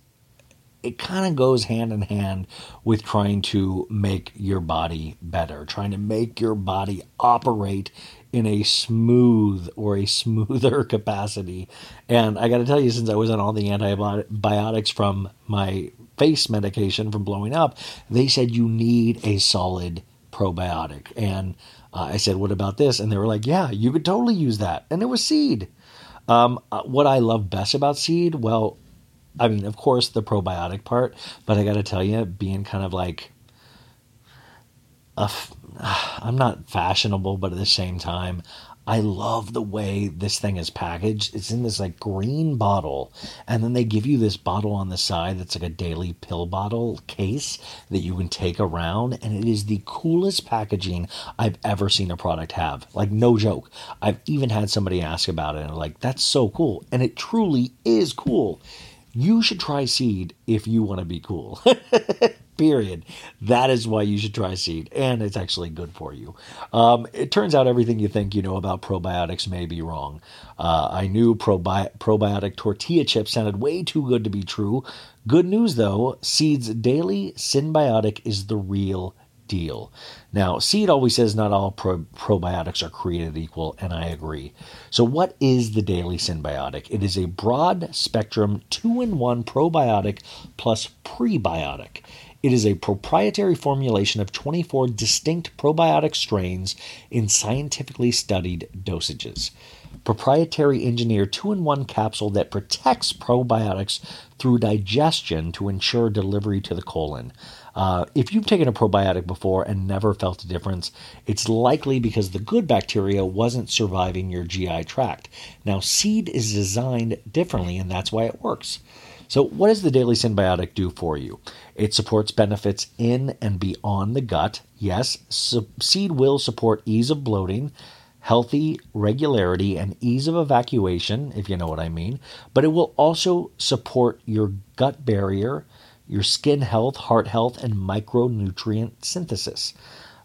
it kind of goes hand in hand with trying to make your body better, trying to make your body operate in a smooth or a smoother [LAUGHS] capacity. And I got to tell you, since I was on all the antibiotics from my face medication from blowing up, they said you need a solid probiotic. And uh, I said, What about this? And they were like, Yeah, you could totally use that. And it was seed. Um, uh, what I love best about seed, well, I mean, of course, the probiotic part, but I got to tell you, being kind of like, a f- [SIGHS] I'm not fashionable, but at the same time, I love the way this thing is packaged. It's in this like green bottle, and then they give you this bottle on the side that's like a daily pill bottle case that you can take around, and it is the coolest packaging I've ever seen a product have. Like, no joke. I've even had somebody ask about it, and like, that's so cool. And it truly is cool. You should try seed if you want to be cool. [LAUGHS] Period. That is why you should try seed, and it's actually good for you. Um, it turns out everything you think you know about probiotics may be wrong. Uh, I knew probi- probiotic tortilla chips sounded way too good to be true. Good news though, Seed's daily synbiotic is the real deal. Now, Seed always says not all pro- probiotics are created equal, and I agree. So, what is the Daily Synbiotic? It is a broad spectrum two in one probiotic plus prebiotic. It is a proprietary formulation of 24 distinct probiotic strains in scientifically studied dosages. Proprietary engineered two in one capsule that protects probiotics through digestion to ensure delivery to the colon. Uh, if you've taken a probiotic before and never felt a difference, it's likely because the good bacteria wasn't surviving your GI tract. Now, seed is designed differently, and that's why it works. So, what does the Daily Synbiotic do for you? It supports benefits in and beyond the gut. Yes, su- seed will support ease of bloating, healthy regularity, and ease of evacuation, if you know what I mean. But it will also support your gut barrier, your skin health, heart health, and micronutrient synthesis.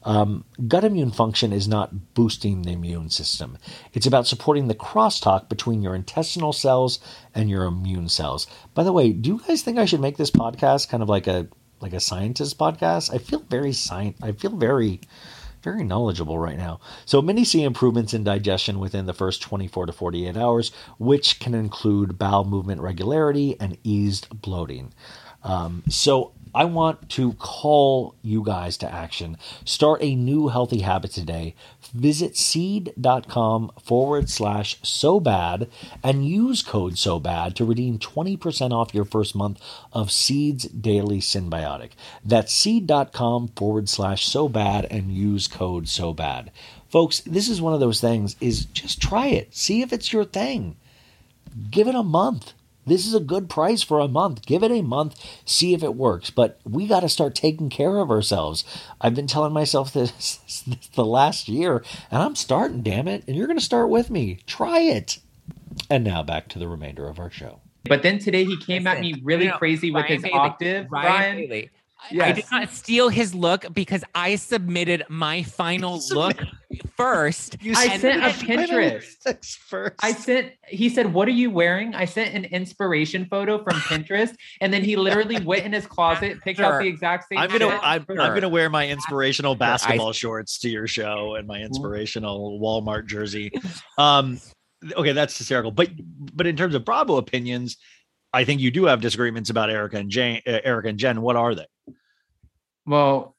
Um, gut immune function is not boosting the immune system. It's about supporting the crosstalk between your intestinal cells and your immune cells. By the way, do you guys think I should make this podcast kind of like a like a scientist podcast? I feel very science. I feel very very knowledgeable right now. So many see improvements in digestion within the first 24 to 48 hours, which can include bowel movement regularity and eased bloating. Um, so I want to call you guys to action. Start a new healthy habit today. Visit seed.com forward slash so bad and use code so bad to redeem 20% off your first month of Seed's Daily Synbiotic. That's seed.com forward slash so bad and use code so bad. Folks, this is one of those things is just try it. See if it's your thing. Give it a month. This is a good price for a month. Give it a month, see if it works. But we got to start taking care of ourselves. I've been telling myself this, [LAUGHS] this the last year, and I'm starting, damn it. And you're going to start with me. Try it. And now back to the remainder of our show. But then today he came at me really no, no, crazy with Ryan his Bailey, octave, Ryan Brian. Bailey, I did not steal his look because I submitted my final [LAUGHS] look first. You I sent a Pinterest. first. I sent, he said, What are you wearing? I sent an inspiration photo from [LAUGHS] Pinterest. And then he literally went in his closet, picked out the exact same I'm gonna shit. I'm, I'm gonna wear my inspirational I- basketball shorts to your show and my inspirational Walmart jersey. Um, okay, that's hysterical. But but in terms of Bravo opinions, I think you do have disagreements about Erika and Jayne. Uh, Erika and Jen. What are they? Well,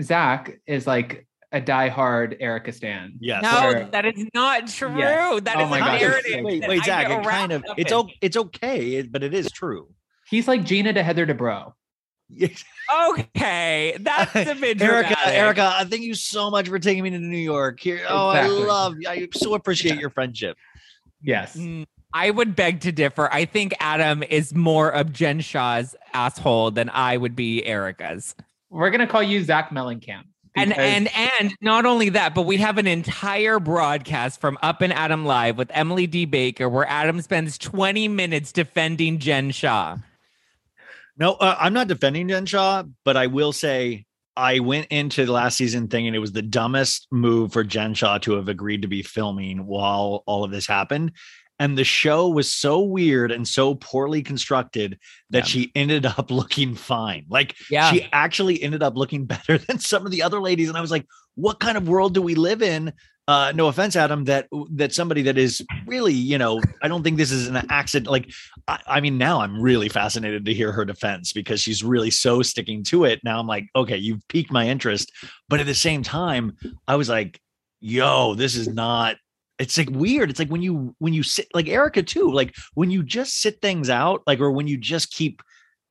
Zack is like a diehard Erika Stan. Yes. No, Where- that is not true. Yes. That is Oh my a gosh. narrative. Wait, that wait, Zack. It kind of it's o- it's okay, but it is true. He's like Gina to Heather Dubrow. Okay, that's a [LAUGHS] bit Erika, dramatic. Erika, thank you so much for taking me to New York. Here, oh, Exactly. I love, I so appreciate your friendship. Yes. Mm, I would beg to differ. I think Adam is more of Jen Shah's asshole than I would be Erika's. We're gonna call you Zack Mellencamp. And because- and and not only that, but we have an entire broadcast from Up and Adam Live with Emily D. Baker where Adam spends 20 minutes defending Jen Shah. No, uh, I'm not defending Jen Shah, but I will say I went into the last season thinking it was the dumbest move for Jen Shah to have agreed to be filming while all of this happened. And the show was so weird and so poorly constructed that Yeah. she ended [LAUGHS] up looking fine. Like Yeah. she actually ended up looking [LAUGHS] better than some of the other ladies. And I was like, what kind of world do we live in? Uh, no offense, Adam, that that somebody that is really, you know, I don't think this is an accident. Like, I, I mean, now I'm really fascinated to hear her defense because she's really so sticking to it. Now I'm like, okay, you've piqued my interest, but at the same time, I was like, yo, this is not. It's like weird. It's like when you when you sit like Erika too. Like when you just sit things out, like or when you just keep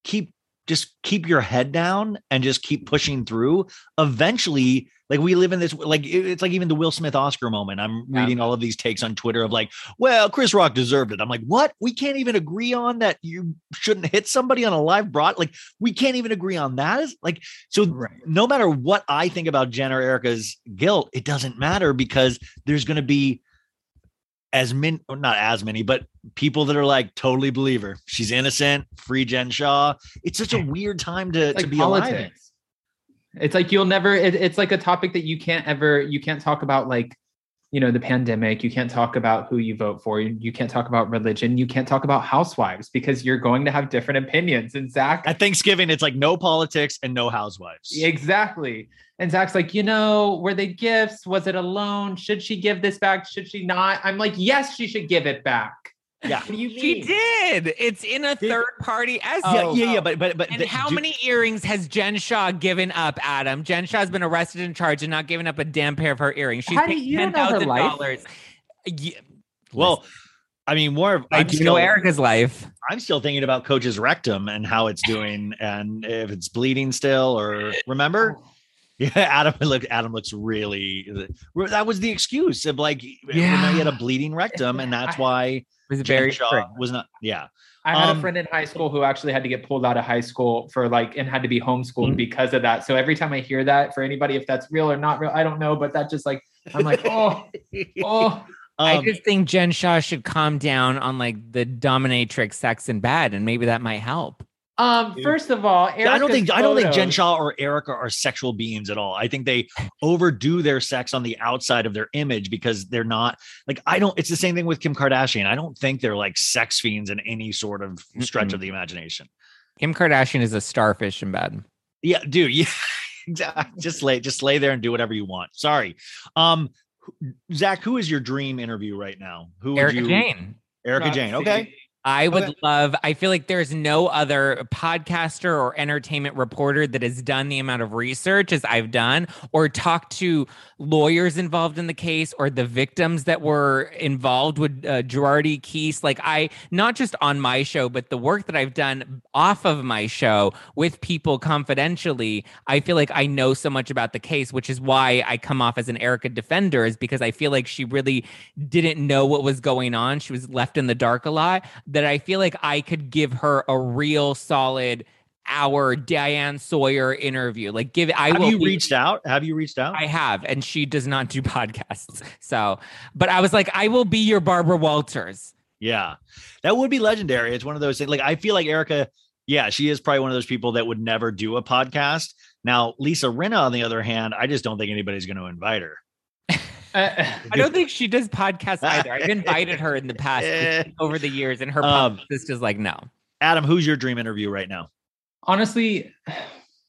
keep just keep your head down and just keep pushing through. Eventually, like we live in this like it's like even the Will Smith Oscar moment. I'm Yeah. reading all of these takes on Twitter of like, well, Chris Rock deserved it. I'm like, what? We can't even agree on that. You shouldn't hit somebody on a live broad. Like we can't even agree on that. Is like so. Right. No matter what I think about Jen or Erika's guilt, it doesn't matter because there's going to be as many, not as many, but people that are like totally believe her. She's innocent. Free Jen Shah. It's such a [LAUGHS] weird time to, to like be alive. in. It's like you'll never. It, it's like a topic that you can't ever. You can't talk about like, you know, the pandemic. You can't talk about who you vote for. You, you can't talk about religion. You can't talk about housewives because you're going to have different opinions. And Zack, At Thanksgiving, it's like no politics and no housewives. exactly. And Zack's like, you know, were they gifts? Was it a loan? Should she give this back? Should she not? I'm like, yes, she should give it back. Yeah. What do you mean? She did. It's in a Did- third party as Yeah, Oh. yeah, yeah, but but but And th- how do- many earrings has Jen Shah given up, Adam? Jen Shah's been arrested and charged and not given up a damn pair of her earrings. She's How do paid you ten know her thousand life? dollars. Yeah, Well, I mean, more. of- I I'm do still, know Erika's life. I'm still thinking about Coach's rectum and how it's doing, and if it's bleeding still, or remember. Oh. Yeah, [LAUGHS] Adam look. Adam looks really. That was the excuse of like, you know, he had a bleeding rectum, and that's [LAUGHS] I- why was very Shah was not. Yeah, I had Um, a friend in high school who actually had to get pulled out of high school for like and had to be homeschooled Mhm. because of that. So every time I hear that, for anybody, if that's real or not real, I don't know. But that just like I'm like, [LAUGHS] oh, oh, I Um, just think Jen Shah should calm down on like the dominatrix sex in bed, and maybe that might help. Um. First of all, I don't Erika's think I don't think Jen Shah or Erika are sexual beings at all. I think they overdo their sex on the outside of their image because they're not like I don't. It's the same thing with Kim Kardashian. I don't think they're like sex fiends in any sort of stretch of the imagination. Kim Kardashian is a starfish in bed. Yeah, dude. Yeah, [LAUGHS] exactly. Just lay, just lay there and do whatever you want. Sorry, um, Zack. Who is your dream interview right now? Who would Erika you? Jayne. Erika Not Jayne. Okay. I would Okay. love, I feel like there's no other podcaster or entertainment reporter that has done the amount of research as I've done or talked to lawyers involved in the case or the victims that were involved with uh, Girardi Keese. Like, I, not just on my show, but the work that I've done off of my show with people confidentially, I feel like I know so much about the case, which is why I come off as an Erika defender, is because I feel like she really didn't know what was going on. She was left in the dark a lot. That I feel like I could give her a real solid hour Diane Sawyer interview. Like give it. I Have will you be- reached out? Have you reached out? I have, and she does not do [LAUGHS] podcasts. So, but I was like, I will be your Barbara Walters. Yeah, that would be legendary. It's one of those things. Like I feel like Erika Yeah, she is probably one of those people that would never do a podcast. Now, Lisa Rinna, on the other hand, I just don't think anybody's going to invite her. [LAUGHS] Uh, [LAUGHS] I don't think she does podcasts either. I've invited her in the past [LAUGHS] over the years, and her Um, publicist is like, no. Adam, who's your dream interview right now? honestly,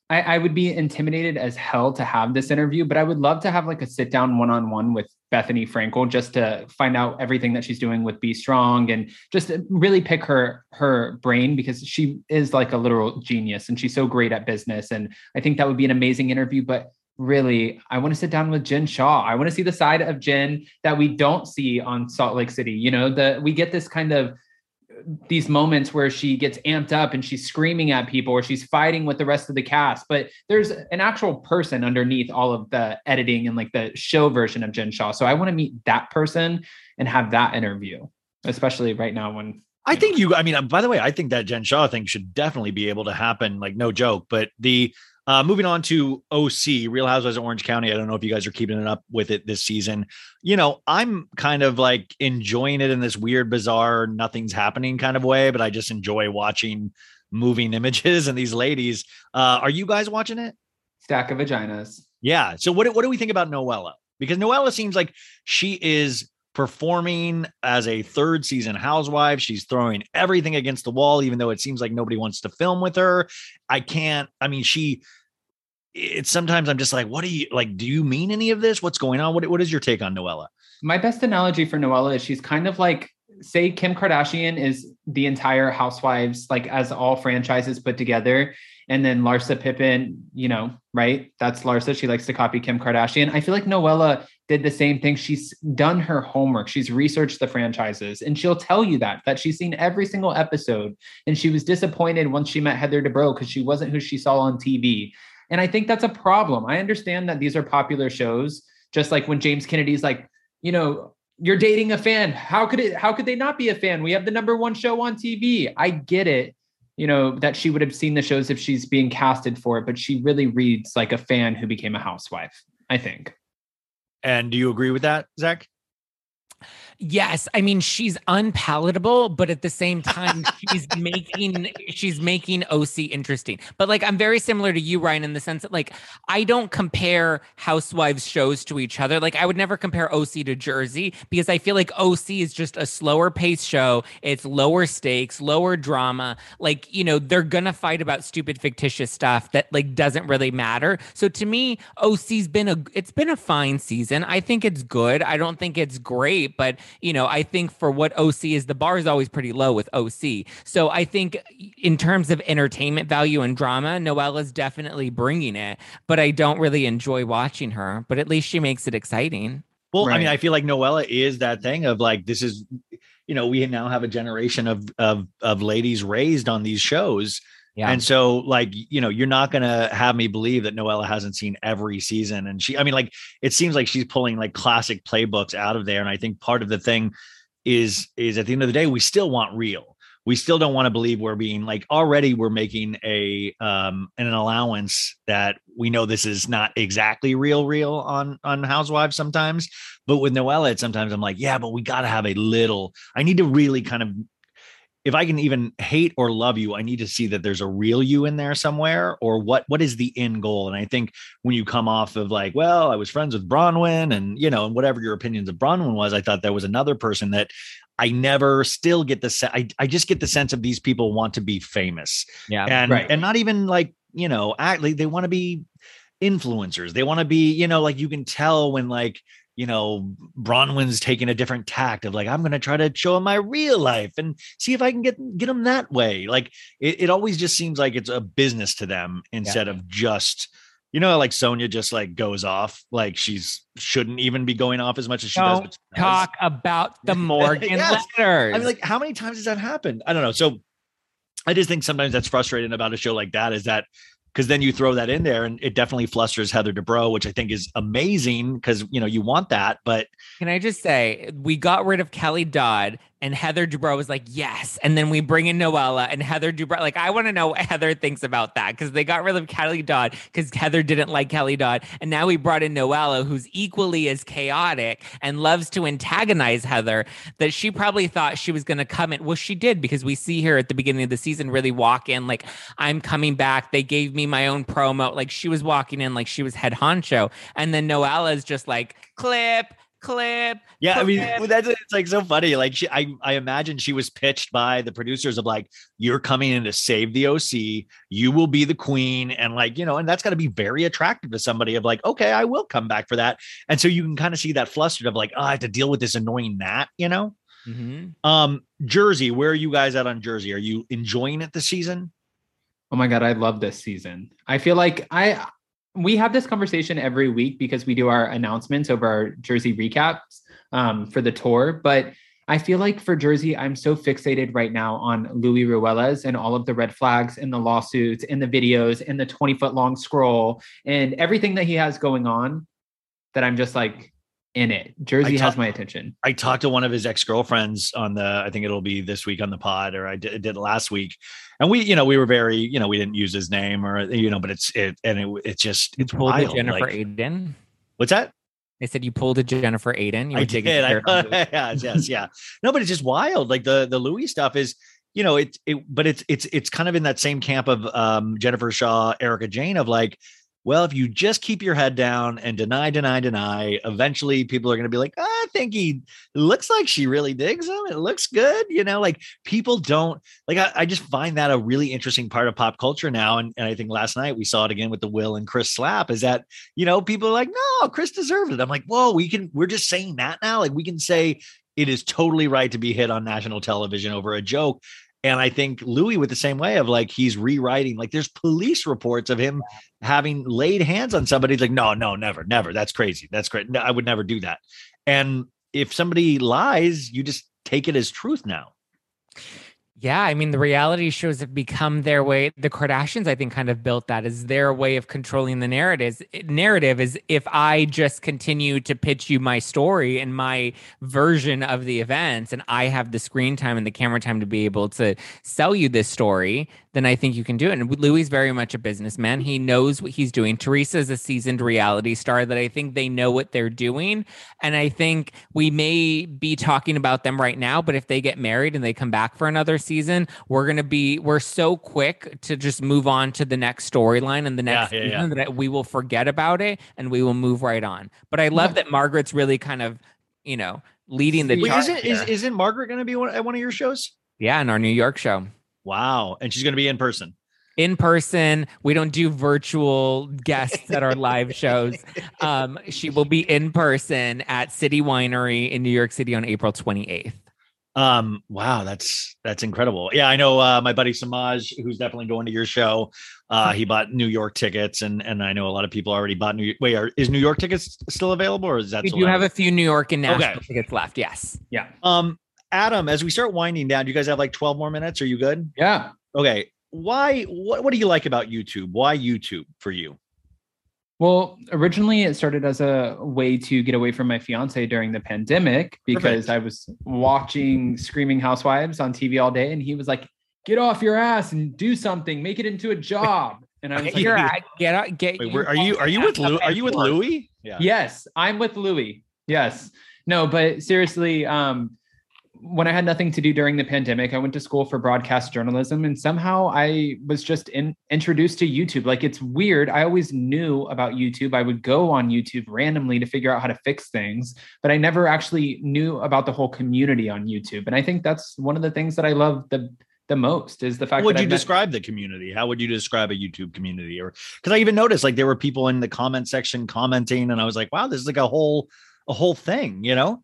I, I would be intimidated as hell to have this interview, but I would love to have like a sit down one on one with Bethenny Frankel just to find out everything that she's doing with Be Strong and just really pick her her brain because she is like a literal genius and she's so great at business. And I think that would be an amazing interview. But really, I want to sit down with Jen Shah. I want to see the side of Jen that we don't see on Salt Lake City. You know, the we get this kind of these moments where she gets amped up and she's screaming at people or she's fighting with the rest of the cast but there's an actual person underneath all of the editing and like the show version of jen shah so i want to meet that person and have that interview especially right now when I think you. I mean, by the way, I think that Jen Shah thing should definitely be able to happen. Like, no joke. But the uh, moving on to OC, Real Housewives of Orange County. I don't know if you guys are keeping it up with it this season. You know, I'm kind of like enjoying it in this weird, bizarre, nothing's happening kind of way. But I just enjoy watching moving [LAUGHS] images and these ladies. Uh, are you guys watching it? stack of vaginas Yeah. So what what do we think about Noella? Because Noella seems like she is performing as a third season housewife. She's throwing everything against the wall, even though it seems like nobody wants to film with her. I can't. I mean, she. It's sometimes I'm just like, what do you like? Do you mean any of this? What's going on? What What is your take on Noella? my best analogy for Noella is she's kind of like say Kim Kardashian is the entire housewives like as all franchises put together and then Larsa Pippen, you know, right? That's Larsa. She likes to copy Kim Kardashian. I feel like Noella did the same thing. She's done her homework. She's researched the franchises and she'll tell you that that she's seen every single episode and she was disappointed once she met Heather Dubrow because she wasn't who she saw on TV. And I think that's a problem. I understand that these are popular shows, just like when James Kennedy's like, you know, you're dating a fan. How could it how could they not be a fan? We have the number one show on TV. I get it, you know, that she would have seen the shows if she's being casted for it, but she really reads like a fan who became a housewife, I think. And do you agree with that, Zack? Yes, I mean she's unpalatable, but at the same time she's [LAUGHS] making she's making OC interesting. But like I'm very similar to you, Ryan, in the sense that like I don't compare housewives shows to each other. Like I would never compare OC to Jersey because I feel like OC is just a slower paced show. It's lower stakes, lower drama. Like you know they're gonna fight about stupid fictitious stuff that like doesn't really matter. So to me, OC's been a it's been a fine season. I think it's good. I don't think it's great, but you know, I think for what OC is, the bar is always pretty low with OC. So I think in terms of entertainment value and drama, Noella's definitely bringing it, but I don't really enjoy watching her, but at least she makes it exciting. Well, I mean, I feel like Noella is that thing of like this is, you know, we now have a generation of of of ladies raised on these shows. Yeah. And so, like, you know, you're not gonna have me believe that Noella hasn't seen every season. And she, I mean, like, it seems like she's pulling like classic playbooks out of there. And I think part of the thing is is at the end of the day, we still want real. We still don't want to believe we're being like already we're making a um an allowance that we know this is not exactly real real on on housewives sometimes but with Noella it sometimes I'm like yeah but we got to have a little I need to really kind of if I can even hate or love you, I need to see that there's a real you in there somewhere, or what what is the end goal? And I think when you come off of like, well, I was friends with Braunwyn, and you know, and whatever your opinions of Braunwyn was, I thought there was another person that I never still get the se- I, I just get the sense of these people want to be famous Yeah. and Right. and not even like you know act like they want to be influencers they want to be you know like you can tell when like you know braunwyn's taking a different tact of like i'm going to try to show him my real life and see if i can get get him that way like it, it always just seems like it's a business to them instead of just you know like sonja just like goes off like she's shouldn't even be going off as much as she does, Don't but she does. talk about the [LAUGHS] Morgan Yes. letters. I mean, like, how many times has that happened? I don't know. So I just think sometimes that's frustrating about a show like that is that because then you throw that in there and it definitely flusters Heather Dubrow, which I think is amazing because you know you want that, but Can I just say, we got rid of Kelly Dodd. And Heather Dubrow was like, yes. And then we bring in Noella and Heather Dubrow. Like, I want to know what Heather thinks about that because they got rid of Kelly Dodd because Heather didn't like Kelly Dodd. And now we brought in Noella, who's equally as chaotic and loves to antagonize Heather, that she probably thought she was going to come in. Well, she did because we see her at the beginning of the season really walk in like, I'm coming back. They gave me my own promo. Like, she was walking in like she was head honcho. And then Noella is just like, clip, clip. Yeah, I mean clip. that's it's like so funny. Like she, I, I imagine she was pitched by the producers of like, you're coming in to save the OC. You will be the queen, and like you know, and that's got to be very attractive to somebody. Of like, okay, I will come back for that. And so you can kind of see that flustered of like, oh, I have to deal with this annoying Nat. You know, Mhm. um, Jersey. Where are you guys at on Jersey? Are you enjoying it this season? Oh my god, I love this season. I feel like I we have this conversation every week because we do our announcements over our Jersey recaps um, for the tour. But I feel like for Jersey, I'm so fixated right now on Luis Ruelas and all of the red flags and the lawsuits and the videos and the 20 foot long scroll and everything that he has going on that I'm just like in it. Jersey I has my attention. I talked to one of his ex girlfriends on the, I think it'll be this week on the pod, or I did, did it last week, and we, you know, we were very, you know, we didn't use his name or you know, but it's it, and it, it's just it's pulled a wild. Jennifer like- Aydin. what's that? They said you pulled a Jennifer Aydin. You I did. I, dirt [LAUGHS] yes, yes, yeah. No, but it's just wild. Like the the Luis stuff is, you know, it it, but it's it's it's kind of in that same camp of um Jennifer Shah, Erika Jayne of like, well, if you just keep your head down and deny, deny, deny, eventually people are going to be like, "Ah, I think he looks like she really digs him. It looks good, you know. Like people don't like. I, I just find that a really interesting part of pop culture now, and, and I think last night we saw it again with the Will and Chris slap. Is that you know people are like, no, Chris deserved it. I'm like, whoa, we can. We're just saying that now. Like we can say it is totally right to be hit on national television over a joke. And I think Luis with the same way of like he's rewriting. Like there's police reports of him having laid hands on somebody. He's like, no, no, never, never. That's crazy. That's great. No, I would never do that. And if somebody lies, you just take it as truth now. Yeah, I mean, the reality shows have become their way. The Kardashians, I think, kind of built that as their way of controlling the narratives. Eh, narrative is if I just continue to pitch you my story and my version of the events, and I have the screen time and the camera time to be able to sell you this story, then I think you can do it. And Luis is very much a businessman. He knows what he's doing. Teresa is a seasoned reality star that I think they know what they're doing. And I think we may be talking about them right now, but if they get married and they come back for another season, we're going to be, we're so quick to just move on to the next storyline and the next Yeah, yeah, season that we will forget about it and we will move right on. But I love that Margaret's really kind of, you know, leading the Wait, charge isn't is, here. isn't Margaret going to be one, at one of your shows? yeah, in our New York show. Wow, and she's going to be in person. in person. We don't do virtual guests at our live shows. [LAUGHS] Um, she will be in person at City Winery in New York City on April 28th. Um, wow, that's that's incredible. Yeah, I know uh, my buddy Samaj, who's definitely going to your show. Uh, he bought New York tickets, and and I know a lot of people already bought New. Wait, are, is New York tickets still available, or is that We sold do out? have a few New York and Nashville Okay. tickets left. Yes. Yeah. Um, Adam, as we start winding down, do you guys have like twelve more minutes? Are you good? Yeah. Okay. Why? What What do you like about YouTube? Why YouTube for you? Well, originally it started as a way to get away from my fiance during the pandemic because Perfect. I was watching Screaming Housewives on TV all day, and he was like, "Get off your ass and do something, make it into a job." And I was Get like, [LAUGHS] your get out, get. Wait, your where, are you? Are you with ass Lou? Are you with forth. Louis? Yeah. Yes, I'm with Louis. Yes. No, but seriously, um, when I had nothing to do during the pandemic, I went to school for broadcast journalism and somehow I was just in, introduced to YouTube. Like it's weird. I always knew about YouTube. I would go on YouTube randomly to figure out how to fix things, but I never actually knew about the whole community on YouTube. And I think that's one of the things that I love the the most is the fact would that you met- describe the community? How would you describe a YouTube community? Or because I even noticed like there were people in the comment section commenting, and I was like, wow, this is like a whole a whole thing, you know?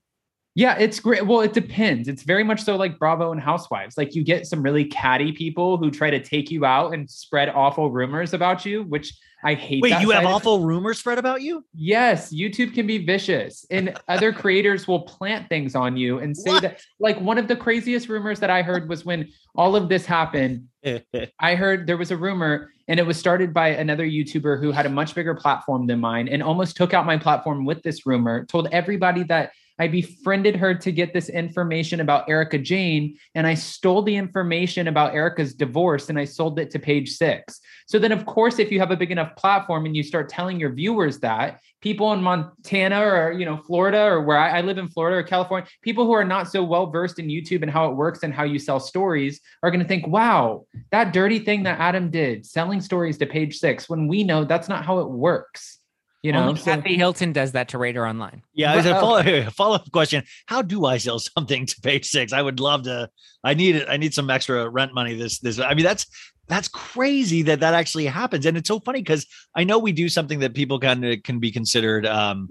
Yeah, it's great. Well, it depends. It's very much so like Bravo and Housewives. Like you get some really catty people who try to take you out and spread awful rumors about you, which I hate. Wait, you have of it. awful rumors spread about you? Yes, YouTube can be vicious, and other [LAUGHS] creators will plant things on you and say What? that. Like one of the craziest rumors that I heard was when all of this happened. [LAUGHS] I heard there was a rumor, and it was started by another YouTuber who had a much bigger platform than mine, and almost took out my platform with this rumor. Told everybody that I befriended her to get this information about Erika Jayne, and I stole the information about Erika's divorce and I sold it to page six. So then, of course, if you have a big enough platform and you start telling your viewers that, people in Montana or you know Florida or where I, I live in Florida or California, people who are not so well versed in YouTube and how it works and how you sell stories are going to think, "Wow, that dirty thing that Adam did, selling stories to page six," when we know that's not how it works. You know, Only so- Kathy Hilton does that to Radar Online. Yeah, as a follow follow up [LAUGHS] question: How do I sell something to page six? I would love to. I need it. I need some extra rent money. This this. I mean, that's that's crazy that that actually happens, and it's so funny because I know we do something that people kind of can be considered. um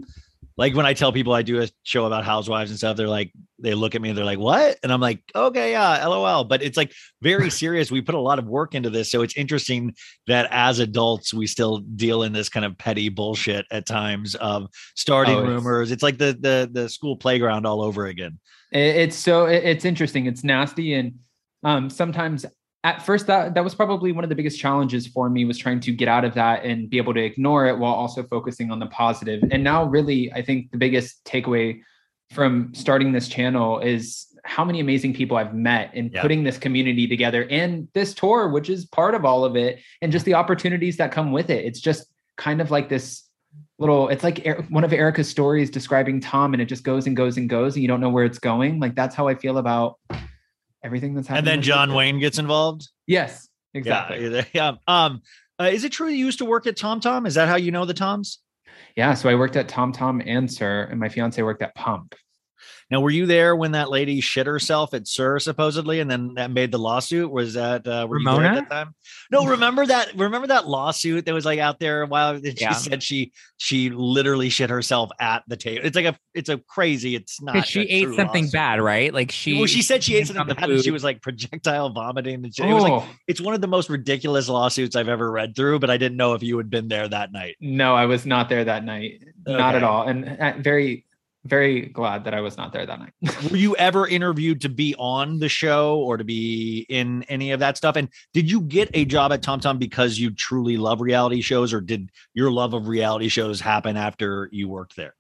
like when I tell people I do a show about housewives and stuff, they're like, they look at me and they're like, what? And I'm like, okay, yeah, lol. But it's like very [LAUGHS] serious. We put a lot of work into this. So it's interesting that as adults, we still deal in this kind of petty bullshit at times of starting Oh, rumors. It's like the the the school playground all over again. It's so it's interesting it's nasty and um sometimes at first that that was probably one of the biggest challenges for me was trying to get out of that and be able to ignore it while also focusing on the positive. and now really i think the biggest takeaway from starting this channel is how many amazing people I've met in Yeah. putting this community together and this tour, which is part of all of it, and just the opportunities that come with it. It's just kind of like this little, it's like one of Erika's stories describing Tom, and it just goes and goes and goes, and you don't know where it's going. Like that's how I feel about everything that's happening. And then John Wayne gets involved. Yes, exactly. Yeah. Yeah. Um, uh, is it true you used to work at Tom Tom? Is that how you know the Toms? Yeah. So I worked at Tom Tom and SUR, and my fiance worked at Pump. Now, were you there when that lady shit herself at SUR supposedly, and then that made the lawsuit? Was that uh, were you there at that time? No, [LAUGHS] remember that? Remember that lawsuit that was like out there a while? She Yeah. said she she literally shit herself at the table. It's like a it's a crazy. It's not. She ate something lawsuit. bad, right? Like she. well, she said she ate something bad, and she was like projectile vomiting. And shit. It was like Oh, it's one of the most ridiculous lawsuits I've ever read through. But I didn't know if you had been there that night. no, I was not there that night. Not at all. And uh, very, very glad that I was not there that night. [LAUGHS] were you ever interviewed to be on the show or to be in any of that stuff? And did you get a job at TomTom because you truly love reality shows or did your love of reality shows happen after you worked there?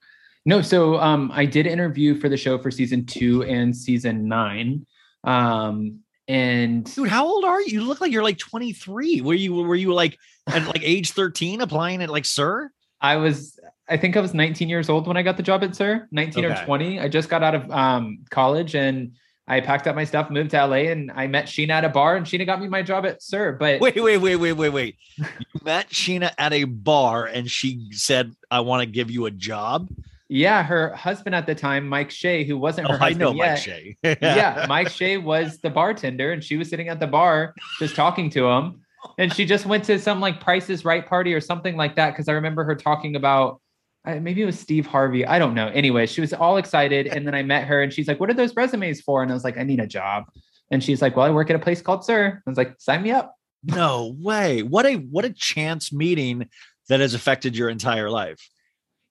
No, so um, I did interview for the show for season two and season nine. Um, and dude how old are you? You look like you're like 23 were you were you like at like age 13 applying at like SUR? I was, I think I was 19 years old when I got the job at SUR, 19 Okay. or 20. I just got out of um, college and I packed up my stuff, moved to LA, and I met Scheana at a bar, and Scheana got me my job at SUR. But wait wait wait wait wait wait you [LAUGHS] met scheana at a bar and she said i want to give you a job yeah, her husband at the time, Mike Shay, who wasn't oh her i husband know yet, mike Shay. [LAUGHS] yeah, Mike Shay was the bartender, and she was sitting at the bar just talking to him. And she just went to some like Price's Right party or something like that because I remember her talking about uh, maybe it was Steve Harvey. I don't know. Anyway, she was all excited, and then I met her, and she's like, "What are those resumes for?" And I was like, "I need a job." And she's like, "Well, I work at a place called SUR." I was like, "Sign me up." No way. What a what a chance meeting that has affected your entire life.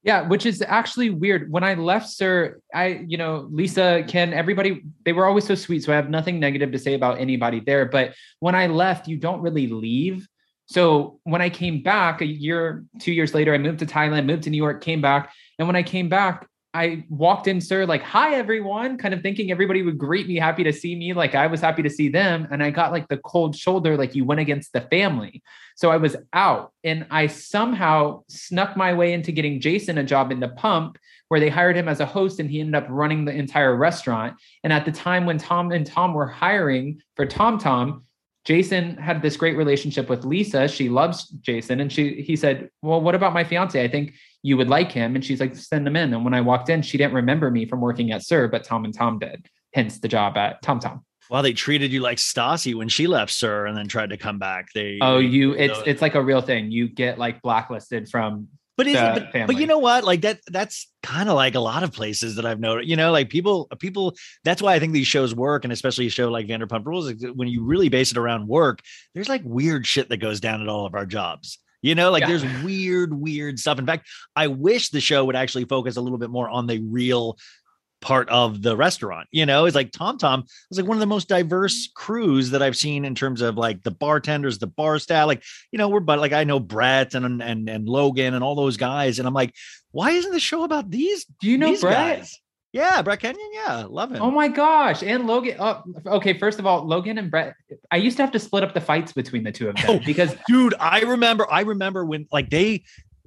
Yeah, which is actually weird. When I left SUR, I, you know, Lisa, Ken, everybody, they were always so sweet. So I have nothing negative to say about anybody there. But when I left, you don't really leave. So when I came back a year, two years later, I moved to Thailand, moved to New York, came back. And when I came back, I walked in, SUR, like, hi, everyone, kind of thinking everybody would greet me, happy to see me, like I was happy to see them. And I got like the cold shoulder, like you went against the family. So I was out and I somehow snuck my way into getting Jason a job in the pump where they hired him as a host and he ended up running the entire restaurant. And at the time when Tom and Tom were hiring for Tom Tom, Jason had this great relationship with Lisa. She loves Jason. And she he said, Well, what about my fiance? I think you would like him. And she's like, send him in. And when I walked in, she didn't remember me from working at SUR, but Tom and Tom did. Hence the job at Tom Tom. Well, they treated you like Stassi when she left SUR and then tried to come back. They Oh, you it's it's like a real thing. You get like blacklisted from but is but, but you know what? Like that that's kind of like a lot of places that I've noticed. You know, like people uh, people that's why I think these shows work, and especially a show like Vanderpump Rules, is when you really base it around work, there's like weird shit that goes down at all of our jobs. You know, like Yeah. there's weird, weird stuff. In fact, I wish the show would actually focus a little bit more on the real part of the restaurant. You know, it's like Tom Tom was like one of the most diverse mm-hmm. crews that I've seen in terms of like the bartenders, the bar staff. Like, you know, we're but like I know Brett and and and Logan and all those guys, and I'm like, why isn't the show about these? Do you know Brett? guys? Yeah, Brett Kenyon. Yeah, love him. Oh my gosh. And Logan. Oh, okay. First of all, Logan and Brett, I used to have to split up the fights between the two of them Oh, because dude i remember i remember when like they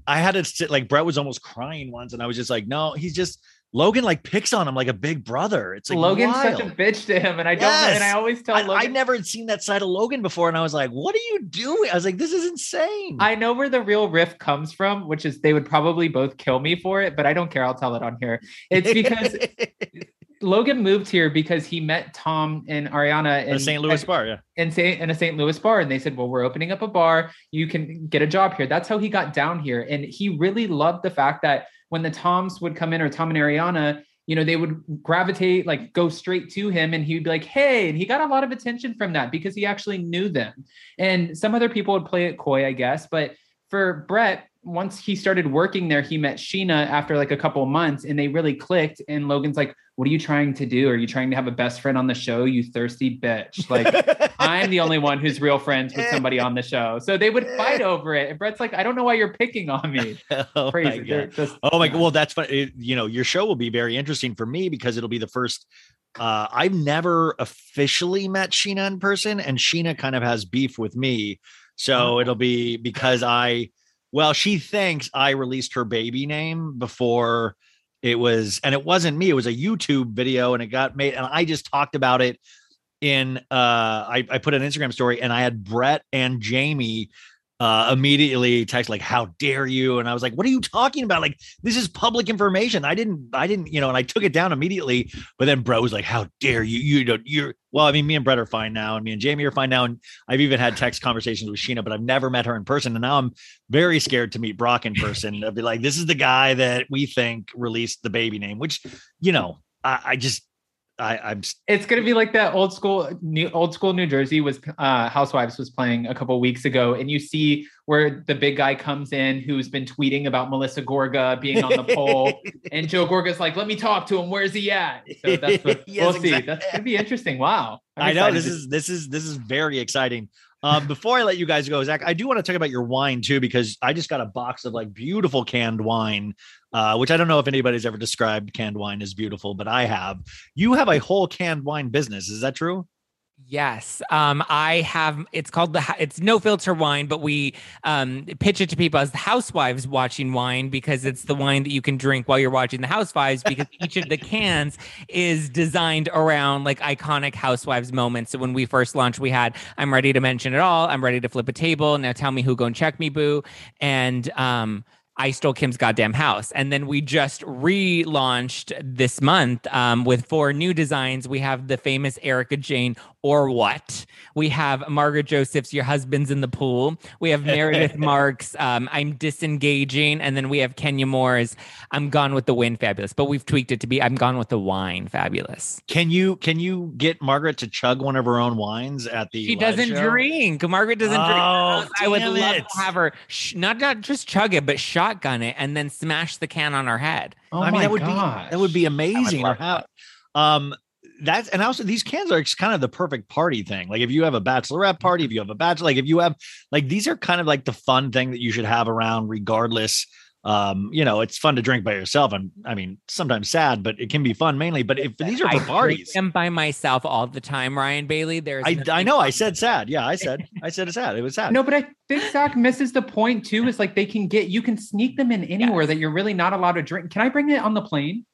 i had to sit like brett was almost crying once and i was just like no he's just logan like picks on him like a big brother it's like Logan's wild. such a bitch to him. And I don't know. And I always tell I, Logan. I never had seen that side of logan before and i was like what are you doing i was like this is insane I know where the real riff comes from, which is they would probably both kill me for it, but I don't care. I'll tell it on here. It's because [LAUGHS] Logan moved here because he met Tom and Ariana in the st louis bar yeah in, St. in a St. Louis bar. And they said, Well, we're opening up a bar. You can get a job here. That's how he got down here. And he really loved the fact that when the Toms would come in, or Tom and Ariana, you know, they would gravitate, like go straight to him and he'd be like, Hey, and he got a lot of attention from that because he actually knew them. And some other people would play it coy, I guess. But for Brett, once he started working there, he met Scheana after like a couple of months and they really clicked. And Logan's like, What are you trying to do? Are you trying to have a best friend on the show? You thirsty bitch. Like, [LAUGHS] I'm the only one who's real friends with somebody on the show. So they would fight [LAUGHS] over it. And Brett's like, I don't know why you're picking on me. [LAUGHS] oh my God. Just- Oh my god! Well, that's fun. It- you know, your show will be very interesting for me because it'll be the first. Uh, I've never officially met Scheana in person, and Scheana kind of has beef with me. So Oh. it'll be because I, well, she thinks I released her baby name before it was, and it wasn't me. It was a YouTube video, and it got made, and I just talked about it in. Uh, I, I put an Instagram story, and I had Brett and Jamie uh immediately text like how dare you? And i was like what are you talking about? Like this is public information. I didn't i didn't you know and i took it down immediately but then bro was like how dare you? You don't you're well i mean me and brett are fine now and me and jamie are fine now and i've even had text conversations with scheana but i've never met her in person and now i'm very scared to meet brock in person i'll be like this is the guy that we think released the baby name which you know i, I just I, I'm it's gonna be like that old school new old school New Jersey was uh Housewives was playing a couple weeks ago, and you see where the big guy comes in who's been tweeting about Melissa Gorga being on the poll, [LAUGHS] and Joe Gorga's like, "Let me talk to him. Where's he at?" So [LAUGHS] that's what Yes, we'll see. That's gonna be interesting. Wow, I'm I know this to- is this is this is very exciting. Um, before I let you guys go, Zach, I do want to talk about your wine too because I just got a box of like beautiful canned wine, uh, which I don't know if anybody's ever described canned wine as beautiful, but I have. You have a whole canned wine business, is that true? Yes. Um, I have it's called the it's no filter wine, but we um pitch it to people as the housewives watching wine because it's the wine that you can drink while you're watching the housewives because [LAUGHS] each of the cans is designed around like iconic housewives moments. So when we first launched, we had I'm ready to mention it all, I'm ready to flip a table. Now tell me who go and check me, boo. And um I stole Kim's goddamn house. And then we just relaunched this month um, with four new designs. We have the famous Erika Jayne or what? We have Margaret Joseph's Your Husband's in the Pool. We have Meredith [LAUGHS] Marks, um, I'm Disengaging. And then we have Kenya Moore's I'm Gone with the Wind Fabulous. But we've tweaked it to be I'm Gone with the Wine Fabulous. Can you can you get Margaret to chug one of her own wines at the She doesn't show? drink. Margaret doesn't drink. Oh, I would damn love it. to have her sh- not not just chug it, but shotgun it and then smash the can on her head. Oh I mean, my that would gosh. be that would be amazing. Or love how, um, that's and also these cans are kind of the perfect party thing. Like if you have a bachelorette party, if you have a bachelor, like if you have like these are kind of like the fun thing that you should have around, regardless. Um, you know, it's fun to drink by yourself, and I mean, sometimes sad, but it can be fun mainly. But if these are I parties, drink them by myself all the time, Ryan Bailey. There's I I know I said sad. Yeah, I said I said it's sad. It was sad. No, but I think Zack misses the point too. Is like they can get you can sneak them in anywhere Yes. that you're really not allowed to drink. Can I bring it on the plane?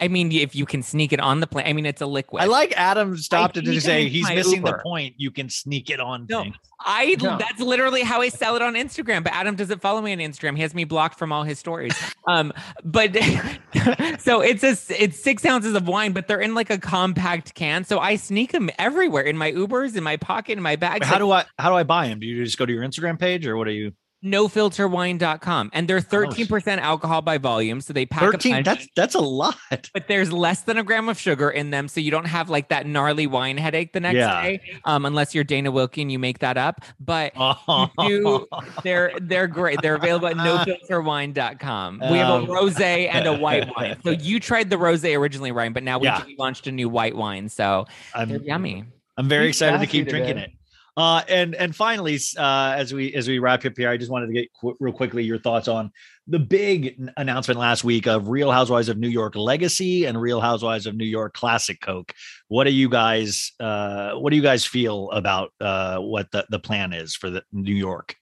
I mean, if you can sneak it on the plane, I mean, it's a liquid. I like Adam stopped it to say he's missing the point. You can sneak it on. No. I No. that's literally how I sell it on Instagram. But Adam doesn't follow me on Instagram. He has me blocked from all his stories. [LAUGHS] um, but [LAUGHS] so it's a it's six ounces of wine, but they're in like a compact can. So I sneak them everywhere in my Ubers, in my pocket, in my bags. How do I how do I buy them? Do you just go to your Instagram page or what are you? nofilterwine.com and they're 13% alcohol by volume so they pack a 13 punch, that's that's a lot. [LAUGHS] But there's less than a gram of sugar in them so you don't have like that gnarly wine headache the next Yeah. day um unless you're Dana Wilkey and you make that up. But [LAUGHS] oh, do- they're they're great. They're available at nofilterwine.com we have a rosé and a white [LAUGHS] wine. So you tried the rosé originally Ryan but now we Yeah. launched a new white wine so they're I'm, yummy. I'm very He's excited to keep drinking today. it Uh, and and finally, uh, as we as we wrap up here, I just wanted to get qu- real quickly your thoughts on the big n- announcement last week of Real Housewives of New York Legacy and Real Housewives of New York Classic Coke. What do you guys uh, What do you guys feel about uh, what the the plan is for the New York?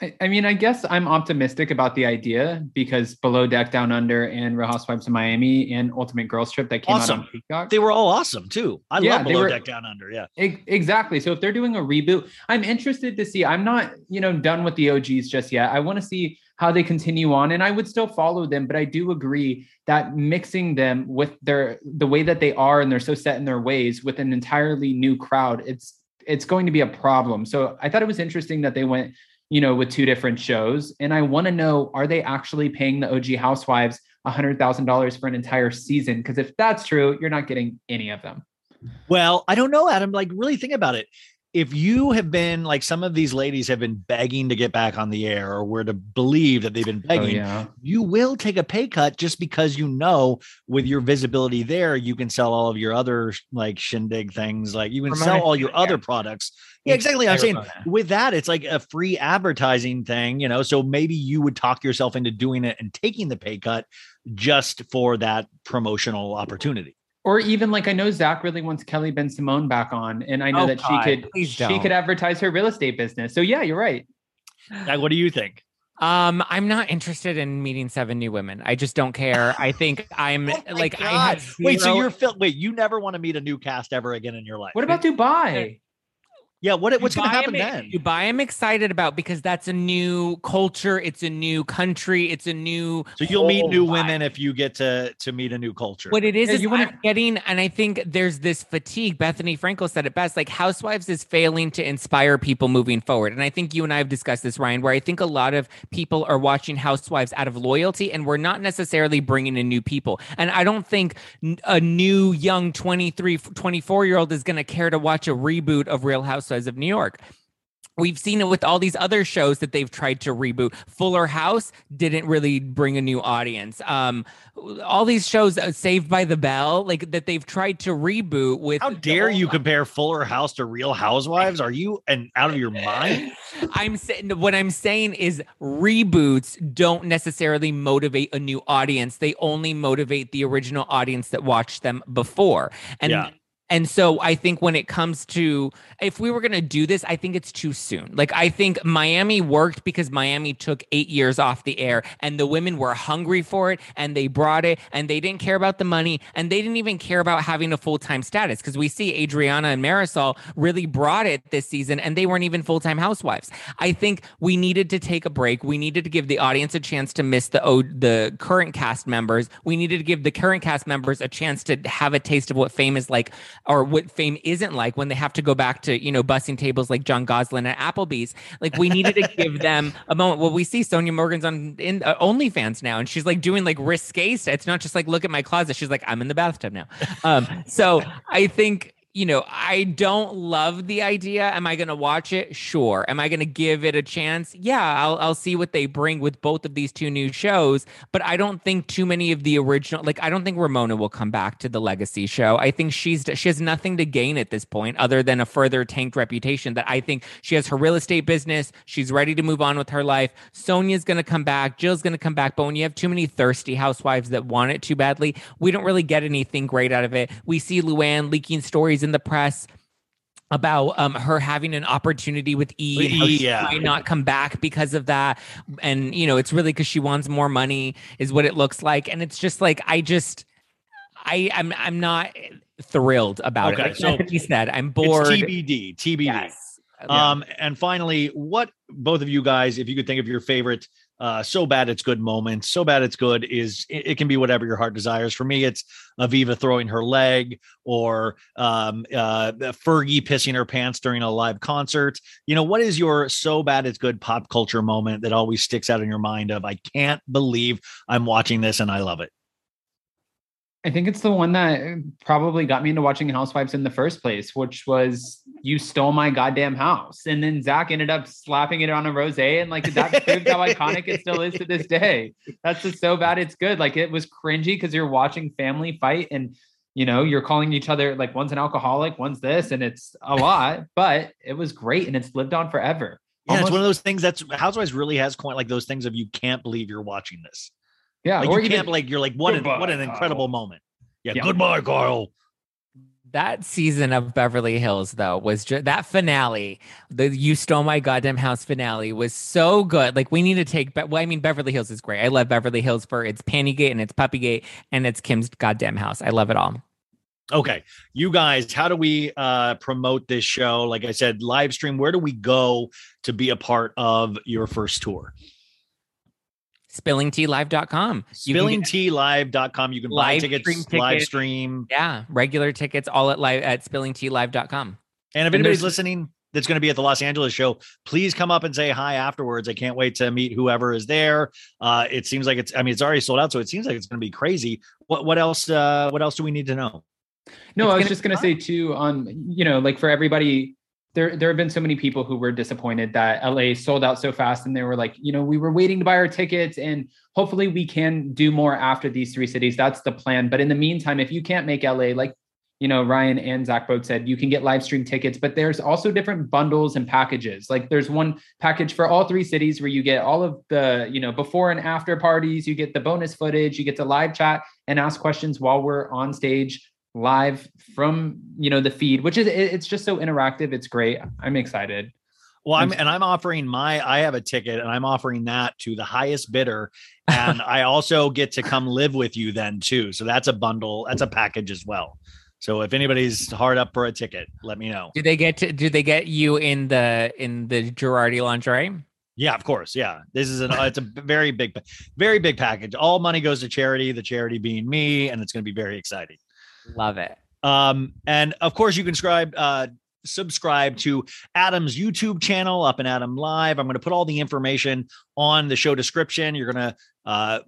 I, I mean, I guess I'm optimistic about the idea because Below Deck Down Under and Real Housewives of Miami and Ultimate Girls Trip that came Awesome. out on Peacock. They were all awesome too. I Yeah, love Below were- Deck Down Under. Yeah. Ex- Exactly. So if they're doing a reboot, I'm interested to see. I'm not, you know, done with the OGs just yet. I want to see how they continue on, and I would still follow them. But I do agree that mixing them with their the way that they are and they're so set in their ways with an entirely new crowd, it's it's going to be a problem. So I thought it was interesting that they went, you know, with two different shows, and I want to know: are they actually paying the OG Housewives? $100,000 for an entire season because if that's true, you're not getting any of them. Well, I don't know, Adam. Like, really think about it. If you have been like some of these ladies have been begging to get back on the air, or were to believe that they've been Oh, begging, yeah. you will take a pay cut just because you know with your visibility there, you can sell all of your other like shindig things. Like you can Ramona sell all your other yeah. products. Yeah, exactly. I'm saying Ramona. with that, it's like a free advertising thing, you know. So maybe you would talk yourself into doing it and taking the pay cut just for that promotional opportunity. Or even like I know Zack really wants Kelly Bensimon back on, and I know Oh, that God, she could she don't. could advertise her real estate business. So yeah, you're right. Like, what do you think? Um, I'm not interested in meeting seven new women. I just don't care. [LAUGHS] I think I'm Oh my like I had God. wait. So you're Phil. Wait, you never want to meet a new cast ever again in your life? What about Dubai? Yeah. What? What's going to happen I'm- then? Dubai, I'm excited about because that's a new culture. It's a new country. It's a new. So you'll meet new vibe. women if you get to to meet a new culture. What it is Yeah, is you wanna- getting, and I think there's this fatigue. Bethenny Frankel said it best. Like Housewives is failing to inspire people moving forward, and I think you and I have discussed this, Ryan. Where I think a lot of people are watching Housewives out of loyalty, and we're not necessarily bringing in new people. And I don't think a new young 23, 24 year old is going to care to watch a reboot of Real Housewives of New York. We've seen it with all these other shows that they've tried to reboot. Fuller House didn't really bring a new audience. Um, all these shows, uh, Saved by the Bell, like that they've tried to reboot with. How dare you compare Fuller House to Real Housewives? Are you and out of your mind? [LAUGHS] I'm saying what I'm saying is reboots don't necessarily motivate a new audience. They only motivate the original audience that watched them before. And Yeah. And so I think when it comes to if we were going to do this, I think it's too soon. Like I think Miami worked because Miami took 8 years off the air and the women were hungry for it and they brought it and they didn't care about the money and they didn't even care about having a full-time status because we see Adriana and Marisol really brought it this season and they weren't even full-time housewives. I think we needed to take a break. We needed to give the audience a chance to miss the the current cast members. We needed to give the current cast members a chance to have a taste of what fame is like or what fame isn't like when they have to go back to, you know, bussing tables like Jon Gosselin at Applebee's. Like we needed to give them a moment. Well, we see Sonja Morgan's on in uh, OnlyFans now, and she's like doing like risque stuff. It's not just like look at my closet. She's like, I'm in the bathtub now. Um, so I think you know, I don't love the idea. Am I going to watch it? Sure. Am I going to give it a chance? Yeah, I'll I'll see what they bring with both of these two new shows, but I don't think too many of the original like I don't think Ramona will come back to the legacy show. I think she's she has nothing to gain at this point other than a further tanked reputation that I think she has her real estate business, she's ready to move on with her life. Sonja's going to come back, Jill's going to come back, but when you have too many thirsty housewives that want it too badly, we don't really get anything great out of it. We see Luann leaking stories in the press about um, her having an opportunity with E, and yeah. might not come back because of that, and you know it's really because she wants more money, is what it looks like, and it's just like I just, I I'm I'm not thrilled about Okay, it. Like so Stephanie said, I'm bored. TBD. TBD. Yes. Um, and finally, what both of you guys, if you could think of your favorite uh so bad it's good moments, so bad it's good is it, it can be whatever your heart desires. For me, it's Aviva throwing her leg or um uh Fergie pissing her pants during a live concert. You know, what is your so bad it's good pop culture moment that always sticks out in your mind of I can't believe I'm watching this and I love it? I think it's the one that probably got me into watching Housewives in the first place, which was you stole my goddamn house. And then Zack ended up slapping it on a rose. And like that proves how iconic it still is to this day. That's just so bad it's good. Like it was cringy because you're watching family fight and you know, you're calling each other like one's an alcoholic, one's this, and it's a lot, but it was great and it's lived on forever. Yeah, it's one of those things that's Housewives really has coined like those things of you can't believe you're watching this. Yeah, Like or you even can't like you're like what an, what an incredible Kyle. moment. Yeah, Yeah. goodbye, Carl. That season of Beverly Hills, though, was just that finale. The "You Stole My Goddamn House" finale was so good. Like we need to take. Be- well, I mean, Beverly Hills is great. I love Beverly Hills for its Pantygate and its Puppygate and its Kim's goddamn house. I love it all. Okay, you guys, how do we uh promote this show? Like I said, live stream. Where do we go to be a part of your first tour? SpillingTeaLive.com. You can get- SpillingTeaLive.com. You can buy Live tickets, stream live stream. yeah, regular tickets all at live at SpillingTeaLive.com. And if anybody's there's- listening that's going to be at the Los Angeles show, please come up and say hi afterwards. I can't wait to meet whoever is there. Uh, it seems like it's, I mean, it's already sold out, so it seems like it's going to be crazy. What, what else, uh, what else do we need to know? No, It's I was gonna just gonna say too, on you know, like for everybody, there there have been so many people who were disappointed that LA sold out so fast, and they were like, you know, we were waiting to buy our tickets, and hopefully we can do more after these three cities. That's the plan. But in the meantime, if you can't make LA, like you know, Ryan and Zack both said, you can get live stream tickets, but there's also different bundles and packages. Like there's one package for all three cities where you get all of the, you know, before and after parties, you get the bonus footage, you get to live chat and ask questions while we're on stage live from you know the feed which is it's just so interactive it's great i'm excited Well, I'm I'm- and I'm offering my I have a ticket and I'm offering that to the highest bidder. And [LAUGHS] I also get to come live with you then too. So that's a bundle, that's a package as well. So if anybody's hard up for a ticket, let me know. Do they get to? Do they get you in the in the Girardi lingerie? Yeah, of course. Yeah. This is an it's a very big very big package. All money goes to charity, the charity being me, and it's going to be very exciting. Love it. Um, and of course, you can subscribe, uh, subscribe to Adam's YouTube channel, Up and Adam Live. I'm going to put all the information on the show description. You're going to uh,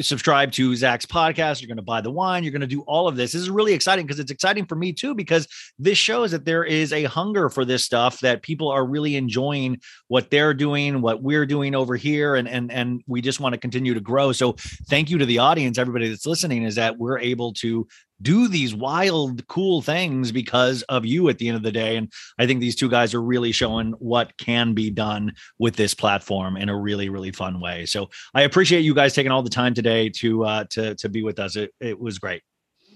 subscribe to Zack's podcast. You're going to buy the wine. You're going to do all of this. This is really exciting because it's exciting for me too, because this shows that there is a hunger for this stuff that people are really enjoying what they're doing, what we're doing over here. And, and, and we just want to continue to grow. So thank you to the audience, everybody that's listening is that we're able to do these wild, cool things because of you at the end of the day. And I think these two guys are really showing what can be done with this platform in a really, really fun way. So I appreciate you guys taking all the time today to uh to to be with us. It it was great.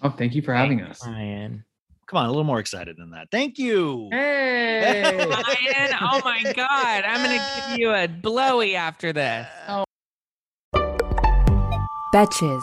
oh thank you for having us Ryan. Come on, a little more excited than that. Thank you. hey [LAUGHS] Ryan, oh my god, I'm gonna give you a blowy after this. Betches.